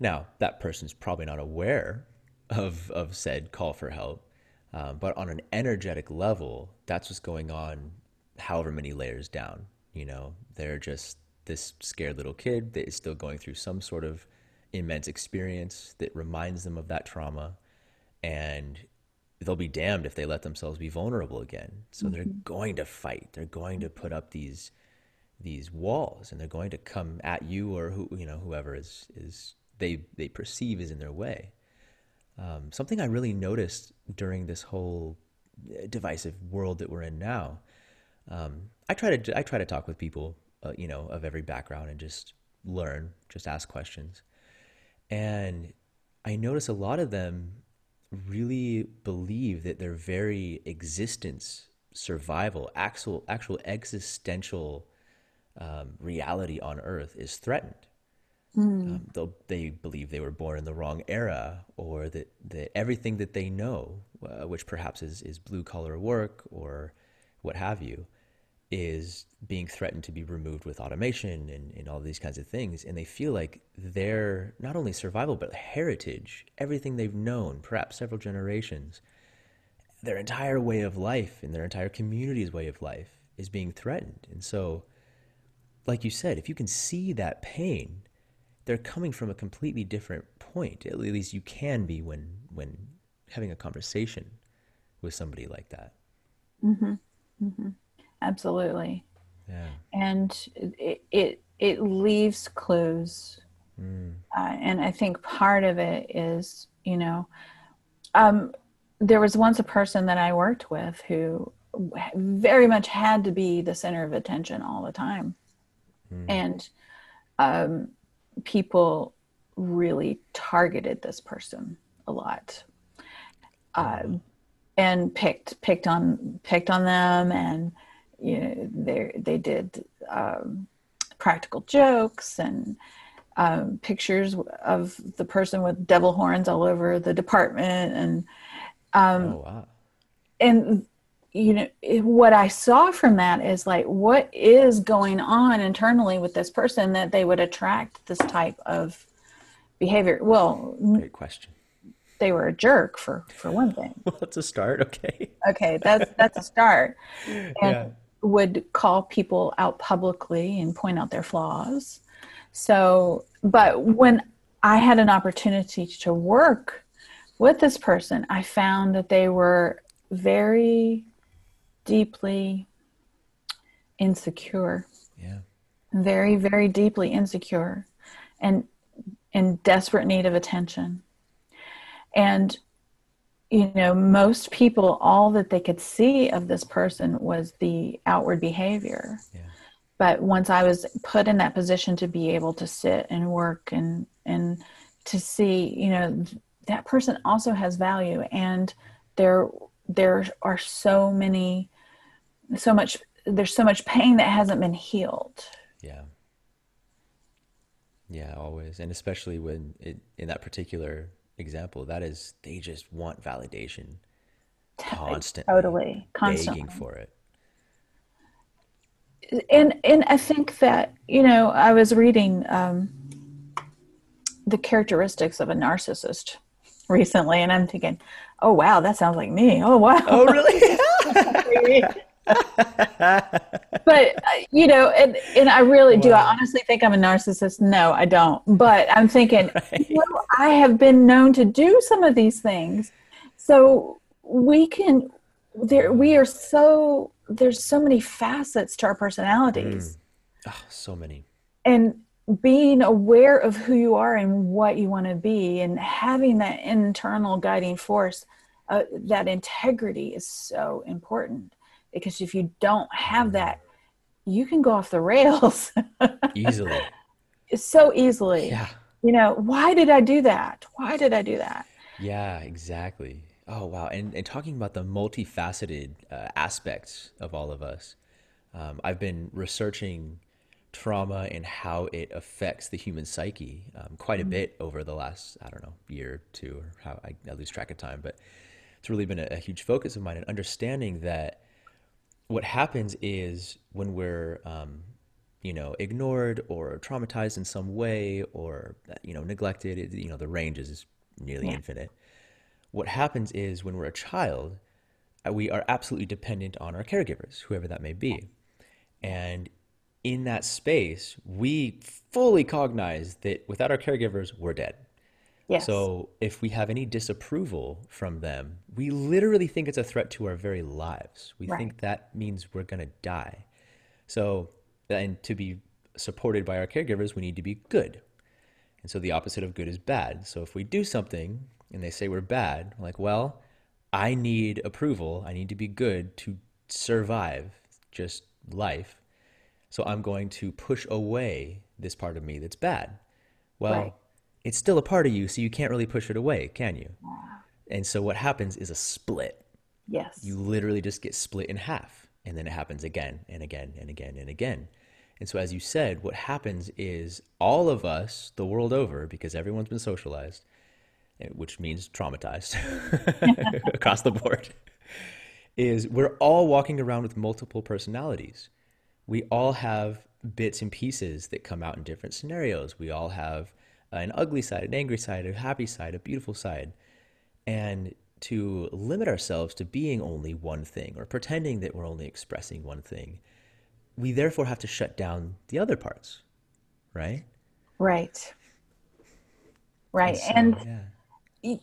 Now, that person's probably not aware of of said call for help. Um, but on an energetic level, that's what's going on, however many layers down. You know, they're just this scared little kid that is still going through some sort of immense experience that reminds them of that trauma, and they'll be damned if they let themselves be vulnerable again. So mm-hmm. they're going to fight. They're going to put up these these walls, and they're going to come at you or who you know whoever is is they they perceive is in their way. Um, something I really noticed during this whole uh, divisive world that we're in now. Um, I try to I try to talk with people, uh, you know, of every background and just learn, just ask questions, and I notice a lot of them really believe that their very existence, survival, actual actual existential um, reality on Earth is threatened. Mm. Um, they believe they were born in the wrong era, or that, that everything that they know, uh, which perhaps is, is blue collar work or what have you, is being threatened to be removed with automation and, and all these kinds of things. And they feel like their not only survival, but heritage, everything they've known, perhaps several generations, their entire way of life and their entire community's way of life is being threatened. And so, like you said, if you can see that pain, they're coming from a completely different point. At least you can be when when having a conversation with somebody like that. Mm-hmm. Mm-hmm. Absolutely. Yeah. And it it, it leaves clues, mm. uh, and I think part of it is you know, um, there was once a person that I worked with who very much had to be the center of attention all the time, mm. and um, people really targeted this person a lot uh, and picked picked on picked on them and you know they they did um, practical jokes and um, pictures of the person with devil horns all over the department and um, oh, wow. and you know what i saw from that is like what is going on internally with this person that they would attract this type of behavior? Well great question. they were a jerk for for one thing. Well [LAUGHS] that's a start okay. Okay that's that's a start. [LAUGHS] And yeah. would call people out publicly and point out their flaws. So but when i had an opportunity to work with this person i found that they were very deeply insecure. Yeah. Very, very deeply insecure and in desperate need of attention. And, you know, most people, all that they could see of this person was the outward behavior. Yeah. But once I was put in that position to be able to sit and work and, and to see, you know, that person also has value and there there are so many so much there's so much pain that hasn't been healed. Yeah. Yeah always. And especially when it in that particular example that is they just want validation constantly totally. constantly. begging for it. And and i think that you know i was reading um, the characteristics of a narcissist recently and i'm thinking oh wow that sounds like me. Oh wow. Oh really [LAUGHS] [LAUGHS] [LAUGHS] but uh, you know, and and I really wow. do. I honestly think I'm a narcissist. No, I don't. But I'm thinking, [LAUGHS] right. you know, I have been known to do some of these things, so we can. There, we are so. There's so many facets to our personalities. Mm. Oh, so many. And being aware of who you are and what you want to be, and having that internal guiding force, uh, that integrity is so important because if you don't have that you can go off the rails. [LAUGHS] Easily. So easily. Yeah. You know why did i do that? Why did i do that? Yeah exactly. Oh wow. And, and talking about the multifaceted uh, aspects of all of us um, i've been researching trauma and how it affects the human psyche um, quite a mm-hmm. bit over the last i don't know year or two or how I, I lose track of time but it's really been a, a huge focus of mine and understanding that what happens is when we're um, you know ignored or traumatized in some way or you know neglected it, you know the range is nearly yeah. infinite what happens is when we're a child, uh, we are absolutely dependent on our caregivers, whoever that may be. And in that space, we fully cognize that without our caregivers, we're dead. Yes. So if we have any disapproval from them, we literally think it's a threat to our very lives. We Right. think that means we're going to die. So, and to be supported by our caregivers, we need to be good. And so the opposite of good is bad. So if we do something and they say we're bad, we're like, well, I need approval. I need to be good to survive just life. So I'm going to push away this part of me that's bad. Well, Right. It's still a part of you, so you can't really push it away, can you? And so what happens is a split. Yes. You literally just get split in half. And then it happens again and again and again and again. And so, as you said, what happens is all of us, the world over, because everyone's been socialized, eh, which means traumatized [LAUGHS] across the board, is we're all walking around with multiple personalities. We all have bits and pieces that come out in different scenarios. We all have an ugly side, an angry side, a happy side, a beautiful side. And to limit ourselves to being only one thing or pretending that we're only expressing one thing, we therefore have to shut down the other parts, right? right. Right. So, And yeah.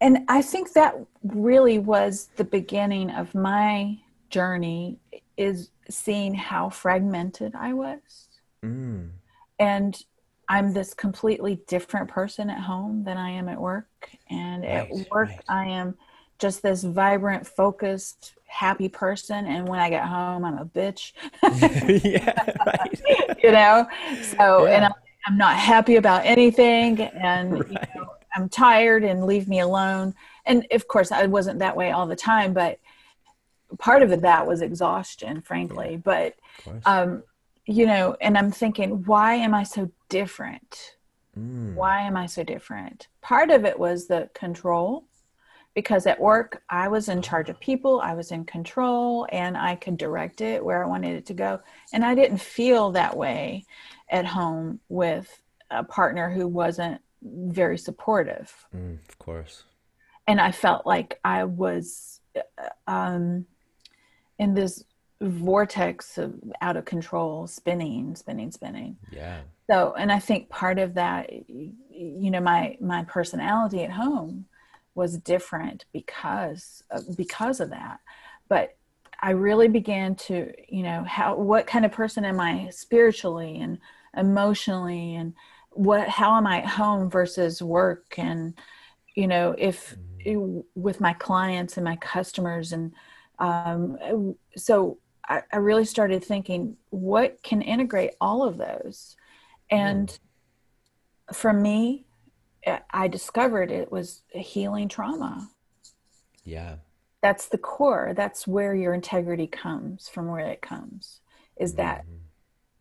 and I think that really was the beginning of my journey is seeing how fragmented I was. Mm, And I'm this completely different person at home than I am at work. And at work, right. I am just this vibrant, focused, happy person. And when I get home, I'm a bitch, [LAUGHS] yeah, right. [LAUGHS] you know? So, and I'm, I'm not happy about anything. And, [LAUGHS] you know, I'm tired and leave me alone. And of course, I wasn't that way all the time, but part of it that was exhaustion, frankly. But um, you know, and I'm thinking, why am I so different? Mm, Why am I so different? Part of it was the control, because at work I was in charge of people, I was in control, and I could direct it where I wanted it to go. And I didn't feel that way at home with a partner who wasn't very supportive mm, of course. and I felt like I was uh, um, in this vortex of out of control, spinning, spinning, spinning. Yeah. So, and I think part of that, you know, my my personality at home was different because of, because of that. But I really began to, you know, how what kind of person am I spiritually and emotionally, and what how am I at home versus work, and you know, if with my clients and my customers, and um, so I, I really started thinking, what can integrate all of those, and for me, I- discovered it was a healing trauma Yeah. that's the core that's where your integrity comes from where it comes is that Mhm.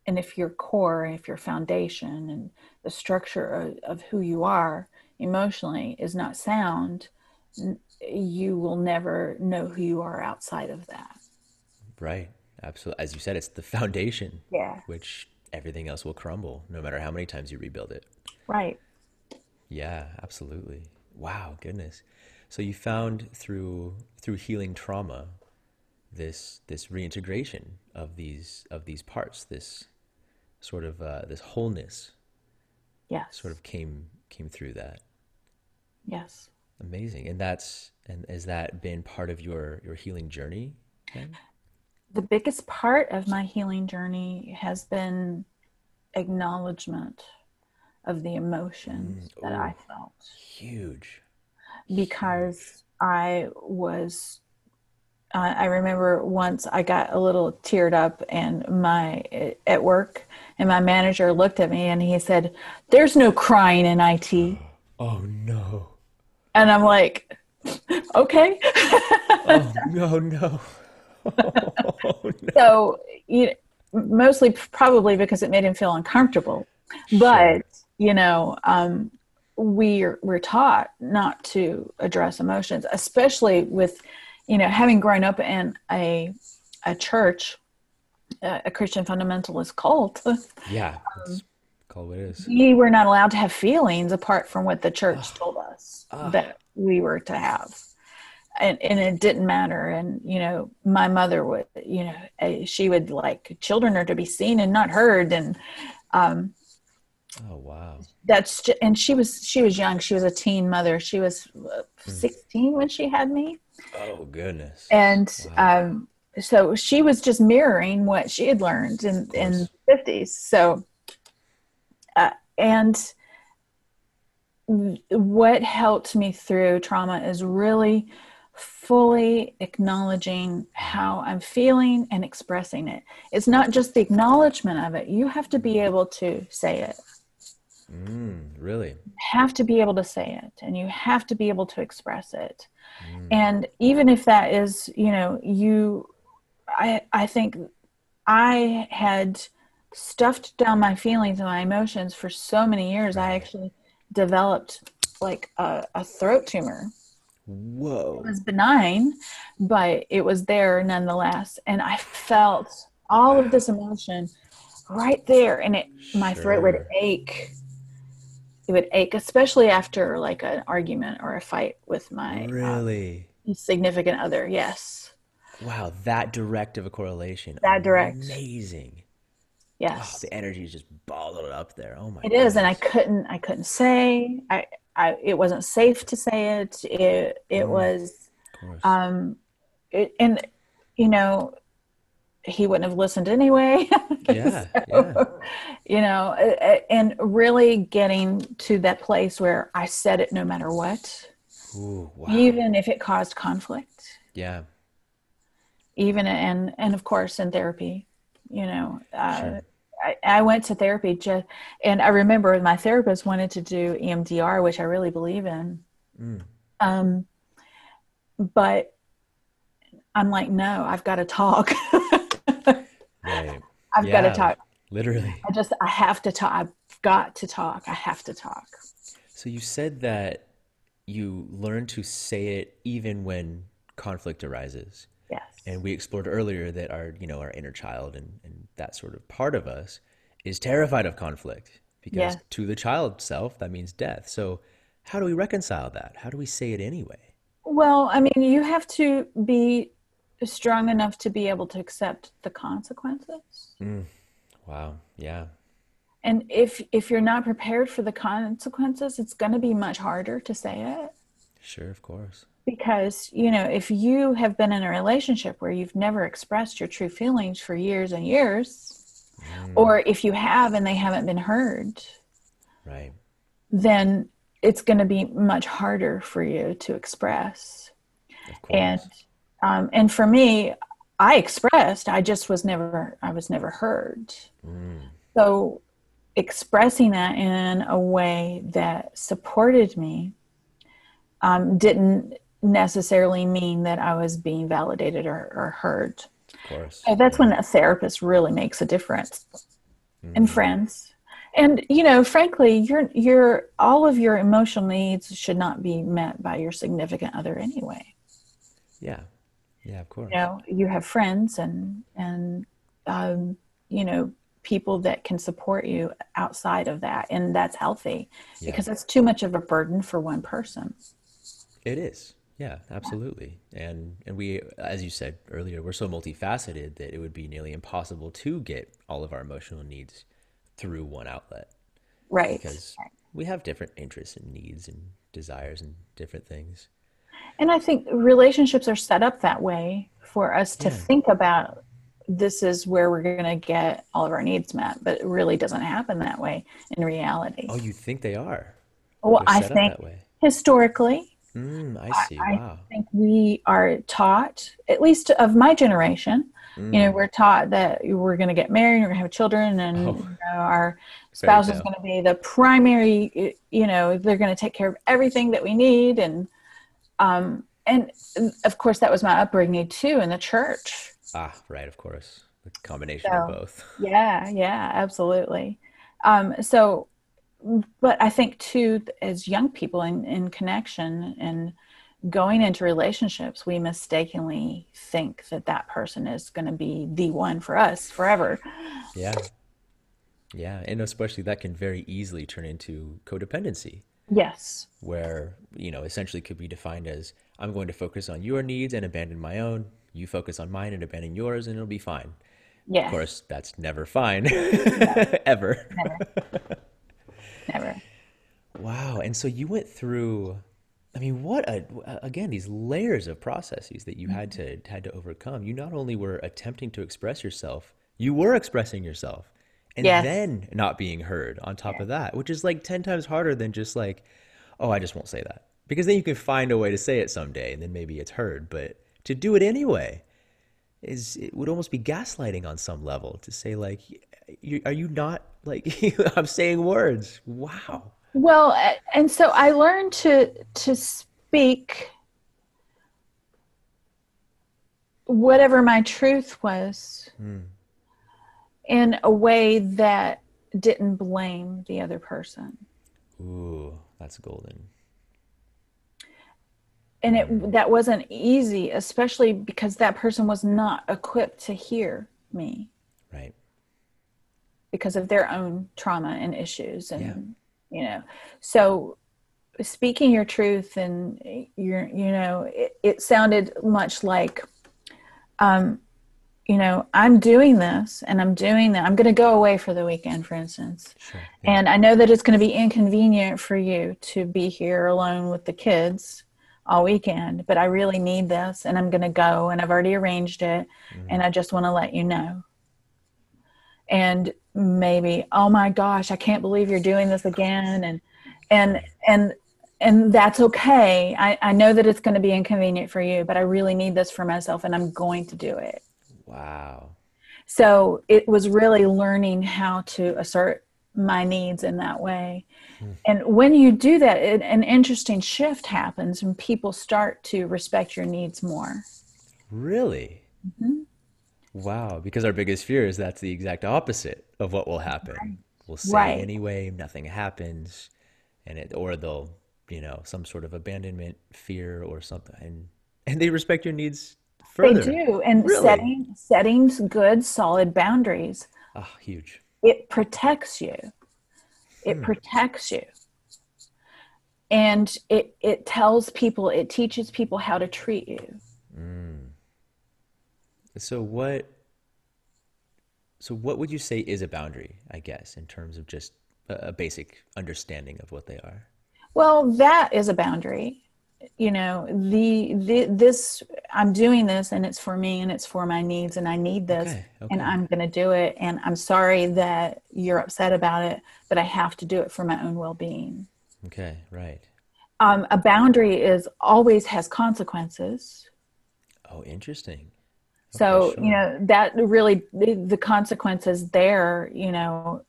and if your core if your foundation and the structure of, of who you are emotionally is not sound you will never know who you are outside of that Right. Absolutely. As you said, it's the foundation, yeah which everything else will crumble no matter how many times you rebuild it. right Yeah, absolutely. Wow, goodness. So you found through through healing trauma this this reintegration of these of these parts, this sort of uh, this wholeness yes sort of came came through that. yes Amazing. And that's and has that been part of your your healing journey then? The biggest part of my healing journey has been acknowledgement of the emotions that ooh. i felt Huge. because I was. Uh, I remember once I got a little teared up, and my at work, and my manager looked at me and he said, "There's no crying in IT," [GASPS] Oh no. and I'm like, [LAUGHS] "Okay." Oh [LAUGHS] no, no. Oh, no. so, you mostly probably because it made him feel uncomfortable, but you know, um, we're we're taught not to address emotions, especially with, you know, having grown up in a a church, a a Christian fundamentalist cult. [LAUGHS] Yeah, that's call what it is. We were not allowed to have feelings apart from what the church told us Ah. that we were to have and, and it didn't matter. And you know my mother would you know eh, she would like children are to be seen and not heard. And um oh wow. that's ju- and she was she was young. She was a teen mother. She was uh, Hmm. 16 when she had me. Oh goodness. And Wow. um so she was just mirroring what she had learned in in the 50s so uh, and what helped me through trauma is really fully acknowledging how I'm feeling and expressing it. It's not just the acknowledgement of it. You have to be able to say it. mm, really Have to be able to say it and you have to be able to express it. Mm. And even if that is, you know, you I I think I had stuffed down my feelings and my emotions for so many years. I actually developed like a, a throat tumor. Whoa It was benign, but it was there nonetheless. And I felt all of this emotion right there, and it my throat would ache. It would ache, especially after like an argument or a fight with my uh, really significant other. Yes, wow that direct of a correlation That direct. amazing oh, yes, the energy is just bottled up there oh my it is. And I couldn't, I couldn't say. I, I, it wasn't safe to say it. It, it Mm. was. um it, and you know he wouldn't have listened anyway [LAUGHS] Yeah, So, yeah. you know and really getting to that place where i said it no matter what Ooh, wow even if it caused conflict yeah even and and of course in therapy you know uh, Sure. I, I went to therapy just and i remember my therapist wanted to do emdr which i really believe in. Mm. um but i'm like no i've got to talk. [LAUGHS] Right. I've got to talk. literally. I just i have to talk. I've got to talk. I have to talk. So you said that you learn to say it even when conflict arises. Yes And we explored earlier that our, you know, our inner child and, and that sort of part of us is terrified of conflict because to the child self, that means death. So how do we reconcile that? How do we say it anyway? well i mean you have to be strong enough to be able to accept the consequences mm. Wow. Yeah. and if if you're not prepared for the consequences it's going to be much harder to say it Sure, of course. Because you know if you have been in a relationship where you've never expressed your true feelings for years and years or if you have and they haven't been heard Right. then it's going to be much harder for you to express and um, and for me i expressed i just was never i was never heard Mm. so expressing that in a way that supported me um, didn't necessarily mean that i was being validated or, or heard Of course. so that's when a therapist really makes a difference Mm. and friends and you know frankly your your all of your emotional needs should not be met by your significant other anyway Yeah. Yeah, of course. you know you have friends and and um, you know people that can support you outside of that and that's healthy Yeah. because that's too much of a burden for one person It is. Yeah, absolutely. And and we as you said earlier, we're so multifaceted that it would be nearly impossible to get all of our emotional needs through one outlet right because we have different interests and needs and desires and different things. and i think relationships are set up that way for us to Yeah. think about this is where we're going to get all of our needs met but it really doesn't happen that way in reality Oh, you think they are? well i think that way. historically Mm, I see. I wow. think we are taught, at least of my generation, you know, Mm, we're taught that we're going to get married, we're going to have children, and Oh. you know, our spouse is going to be the primary, you know, they're going to take care of everything that we need. And, um, and of course, that was my upbringing too in the church. Ah, right, of course. The combination of both. Yeah, yeah, absolutely. Um, so, but I think too, as young people in, in connection and going into relationships, we mistakenly think that that person is going to be the one for us forever. Yeah. Yeah, and especially that can very easily turn into codependency. Yes. where you know essentially could be defined as I'm going to focus on your needs and abandon my own. You focus on mine and abandon yours, and it'll be fine. Yeah. Of course, that's never fine, [LAUGHS] ever. never. Never. Wow. And so you went through, I mean, what a, again, these layers of processes that you had to mm-hmm. had to overcome. You not only were attempting to express yourself, you were expressing yourself and Yes. then not being heard on top Yes. of that, which is like 10 times harder than just like, oh, I just won't say that. Because then you can find a way to say it someday and then maybe it's heard, but to do it anyway is it would almost be gaslighting on some level to say like, you, are you not like [LAUGHS] I'm saying words? Wow. Well, and so I learned to to speak whatever my truth was Hmm. in a way that didn't blame the other person. Ooh, that's golden. And Mm. it that wasn't easy, especially because that person was not equipped to hear me Right. Because of their own trauma and issues Yeah. and you know. So speaking your truth and your you know, it, it sounded much like um you know, I'm doing this and I'm doing that. I'm going to go away for the weekend, for instance. Sure. Yeah. And I know that it's going to be inconvenient for you to be here alone with the kids all weekend, but I really need this and I'm going to go and I've already arranged it and I just want to let you know. And maybe, oh my gosh, I can't believe you're doing this again and and and and that's okay. I, I know that it's going to be inconvenient for you, but I really need this for myself and I'm going to do it. Wow. So it was really learning how to assert my needs in that way. And when you do that, it, an interesting shift happens and people start to respect your needs more. Really? Mhm. Wow. Because our biggest fear is that's the exact opposite of what will happen. We'll say Right. anyway, nothing happens, and it or they'll, you know, some sort of abandonment fear or something, and and they respect your needs They do. And Really? setting setting good, solid boundaries, Ah, huge. it protects you. It protects you. And it it tells people, it teaches people how to treat you. So what so what would you say is a boundary, I guess, in terms of just a, basic understanding of what they are? Well, that is a boundary. You know, the, the this I'm doing this and it's for me and it's for my needs and I need this Okay, and. I'm going to do it and I'm sorry that you're upset about it, but I have to do it for my own well-being. Okay, right. Um, a boundary is always has consequences. Oh, interesting. So, Okay, you know, that really the, consequences there, you know,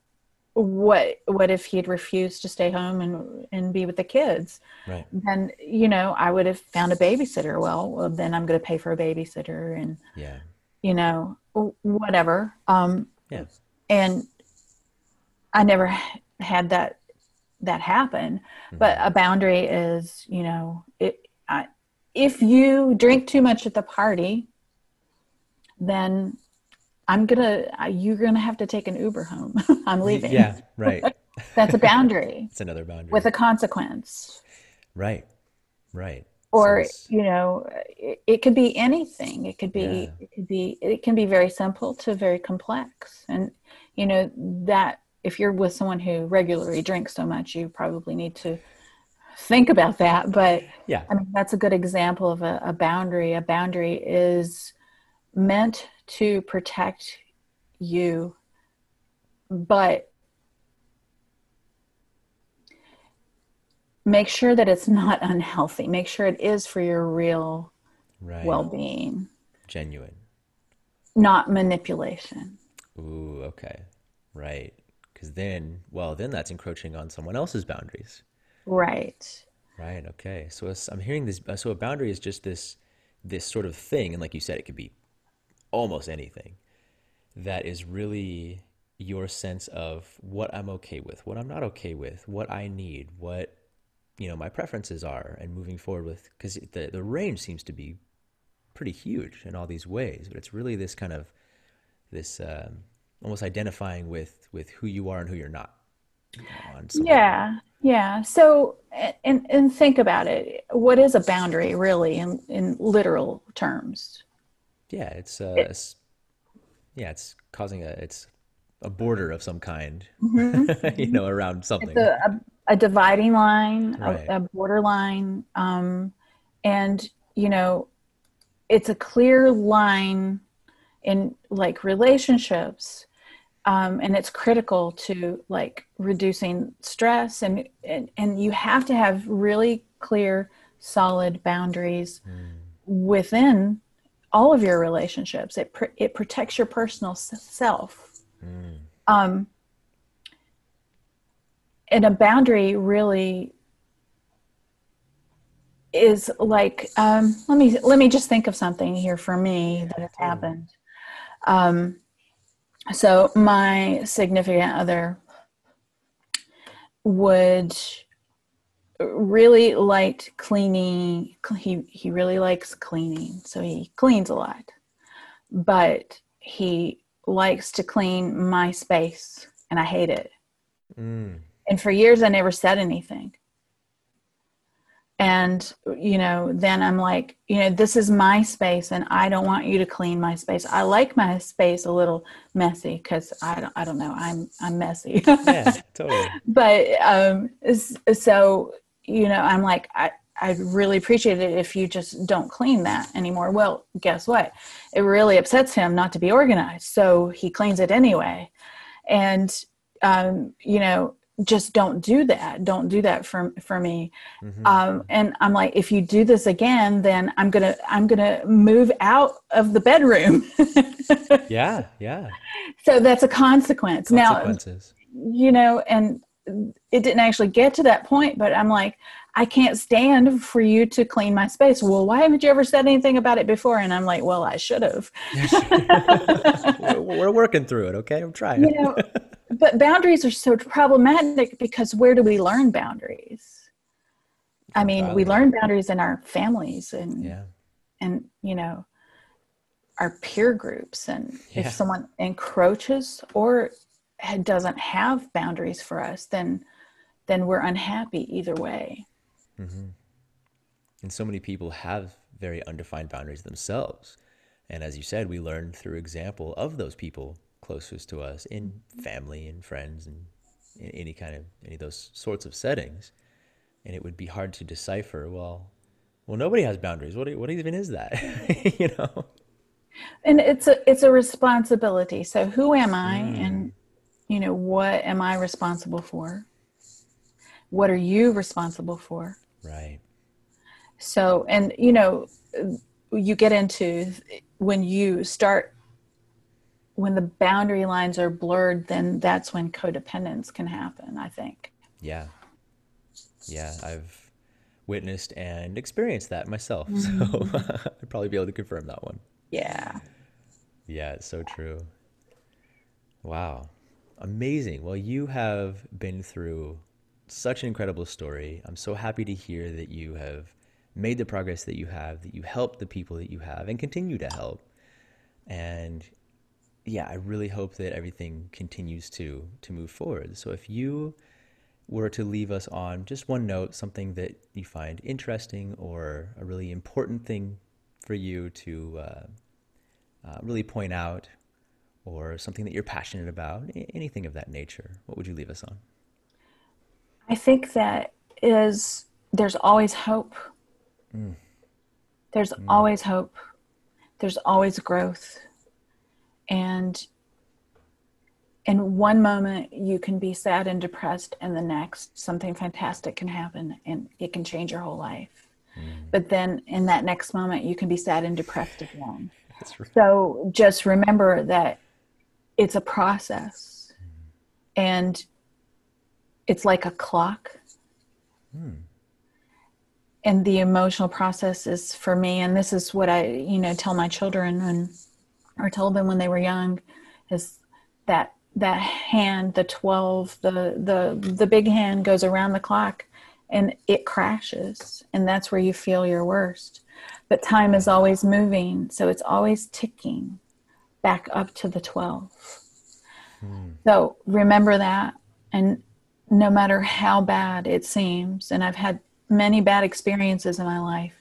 what what if he'd refused to stay home and and be with the kids? Right. then you know i would have found a babysitter well, well then i'm going to pay for a babysitter and Yeah. you know whatever um Yeah. and i never had that that happen Mm-hmm. but a boundary is you know it I, if you drink too much at the party then i'm gonna you're gonna have to take an uber home [LAUGHS] i'm leaving Yeah, right. [LAUGHS] that's a boundary [LAUGHS] It's another boundary. with a consequence Right. Right. Or it's- you know it, it could be anything it could be Yeah. it could be it can be very simple to very complex and you know that if you're with someone who regularly drinks so much you probably need to think about that but yeah. i mean that's a good example of a, a boundary a boundary is meant to protect you but make sure that it's not [LAUGHS] unhealthy make sure it is for your real Right. well-being Genuine. not manipulation Ooh, okay. Right. Because then, well, then that's encroaching on someone else's boundaries. right Right. Okay. So I'm hearing this. uh, So a boundary is just this, this sort of thing, and like you said, it could be almost anything that is really your sense of what I'm okay with, what I'm not okay with, what I need, what you know my preferences are, and moving forward with. Because the the range seems to be pretty huge in all these ways, but it's really this kind of this um, almost identifying with with who you are and who you're not. yeah Yeah. So, and and think about it. What is a boundary really in in literal terms? Yeah, it's uh, it, it's, yeah, it's causing a it's a border of some kind, mm-hmm. [LAUGHS] you know, around something. A, a, a, dividing line, right. a, a borderline, um, and you know, it's a clear line in like relationships um, and it's critical to like reducing stress and, and and you have to have really clear solid boundaries mm. within all of your relationships. It pr- it protects your personal self. Mm. um, and a boundary really is like um, let me let me just think of something here for me that has happened. Um, so my significant other would really liked cleaning he he really likes cleaning so he cleans a lot. But he likes to clean my space and i hate it. Mm. and for years i never said anything. And you know then i'm like you know this is my space and i don't want you to clean my space. I like my space a little messy because i don't i don't know i'm i'm messy. Yeah totally. [LAUGHS] But um so you know i'm like i I'd really appreciate it if you just don't clean that anymore. Well, guess what? It really upsets him not to be organized. So he cleans it anyway. And, um, you know, just don't do that don't do that for for me mm-hmm. um, and i'm like if you do this again then i'm gonna i'm gonna move out of the bedroom [LAUGHS] yeah yeah so that's a consequence now you know and it didn't actually get to that point but i'm like i can't stand for you to clean my space. Well why haven't you ever said anything about it before? And i'm like well i should have. [LAUGHS] We're working through it okay? I'm trying. You know but boundaries are so problematic because where do we learn boundaries? I mean, we learn boundaries in our families and yeah. and you know our peer groups. And yeah. if someone encroaches or doesn't have boundaries for us then then we're unhappy either way. Mm-hmm. and so many people have very undefined boundaries themselves. And as you said we learn through example of those people closest to us in family and friends and in any kind of any of those sorts of settings. And it would be hard to decipher well well nobody has boundaries. What, what even is that? [LAUGHS] You know? And it's a it's a responsibility. So who am i mm. and you know what am i responsible for what are you responsible for right so and you know you get into when you start when the boundary lines are blurred, then that's when codependence can happen, I think. Yeah. Yeah, I've witnessed and experienced that myself. Mm-hmm. So [LAUGHS] I'd probably be able to confirm that one. Yeah. Yeah, it's so true. Wow. Amazing. Well, you have been through such an incredible story. I'm so happy to hear that you have made the progress that you have, that you helped the people that you have and continue to help. And yeah, I really hope that everything continues to to move forward. So if you were to leave us on just one note, something that you find interesting or a really important thing for you to uh, uh, really point out, or something that you're passionate about, anything of that nature, what would you leave us on? I think that is there's always hope. Mm. There's mm. always hope. There's always growth and in one moment you can be sad and depressed and the next something fantastic can happen and it can change your whole life mm. but then in that next moment you can be sad and depressed again [LAUGHS] right. so just remember that it's a process. And it's like a clock. Mm. and the emotional process is for me and this is what i you know tell my children and or told them when they were young is that that hand the 12 the the the big hand goes around the clock and it crashes and that's where you feel your worst. But time is always moving so it's always ticking back up to the 12 hmm. so remember that and no matter how bad it seems, and I've had many bad experiences in my life,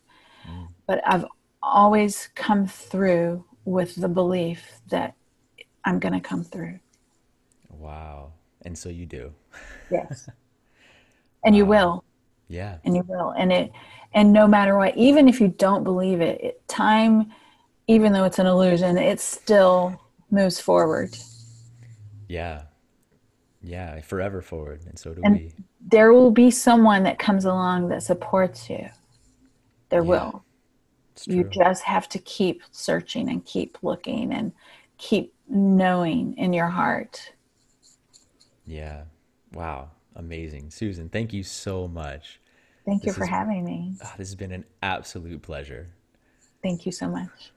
mm. but I've always come through with the belief that I'm going to come through. Wow. And so you do. Yes. And wow. you will. Yeah. And you will. And it and no matter what, even if you don't believe it, it time even though it's an illusion, it still moves forward. Yeah. Yeah, forever forward. And so do and we. There will be someone that comes along that supports you. There yeah. will. You just have to keep searching and keep looking and keep knowing in your heart. Yeah. Wow. Amazing. Susan, thank you so much. Thank this you for having me. Oh, this has been an absolute pleasure. Thank you so much.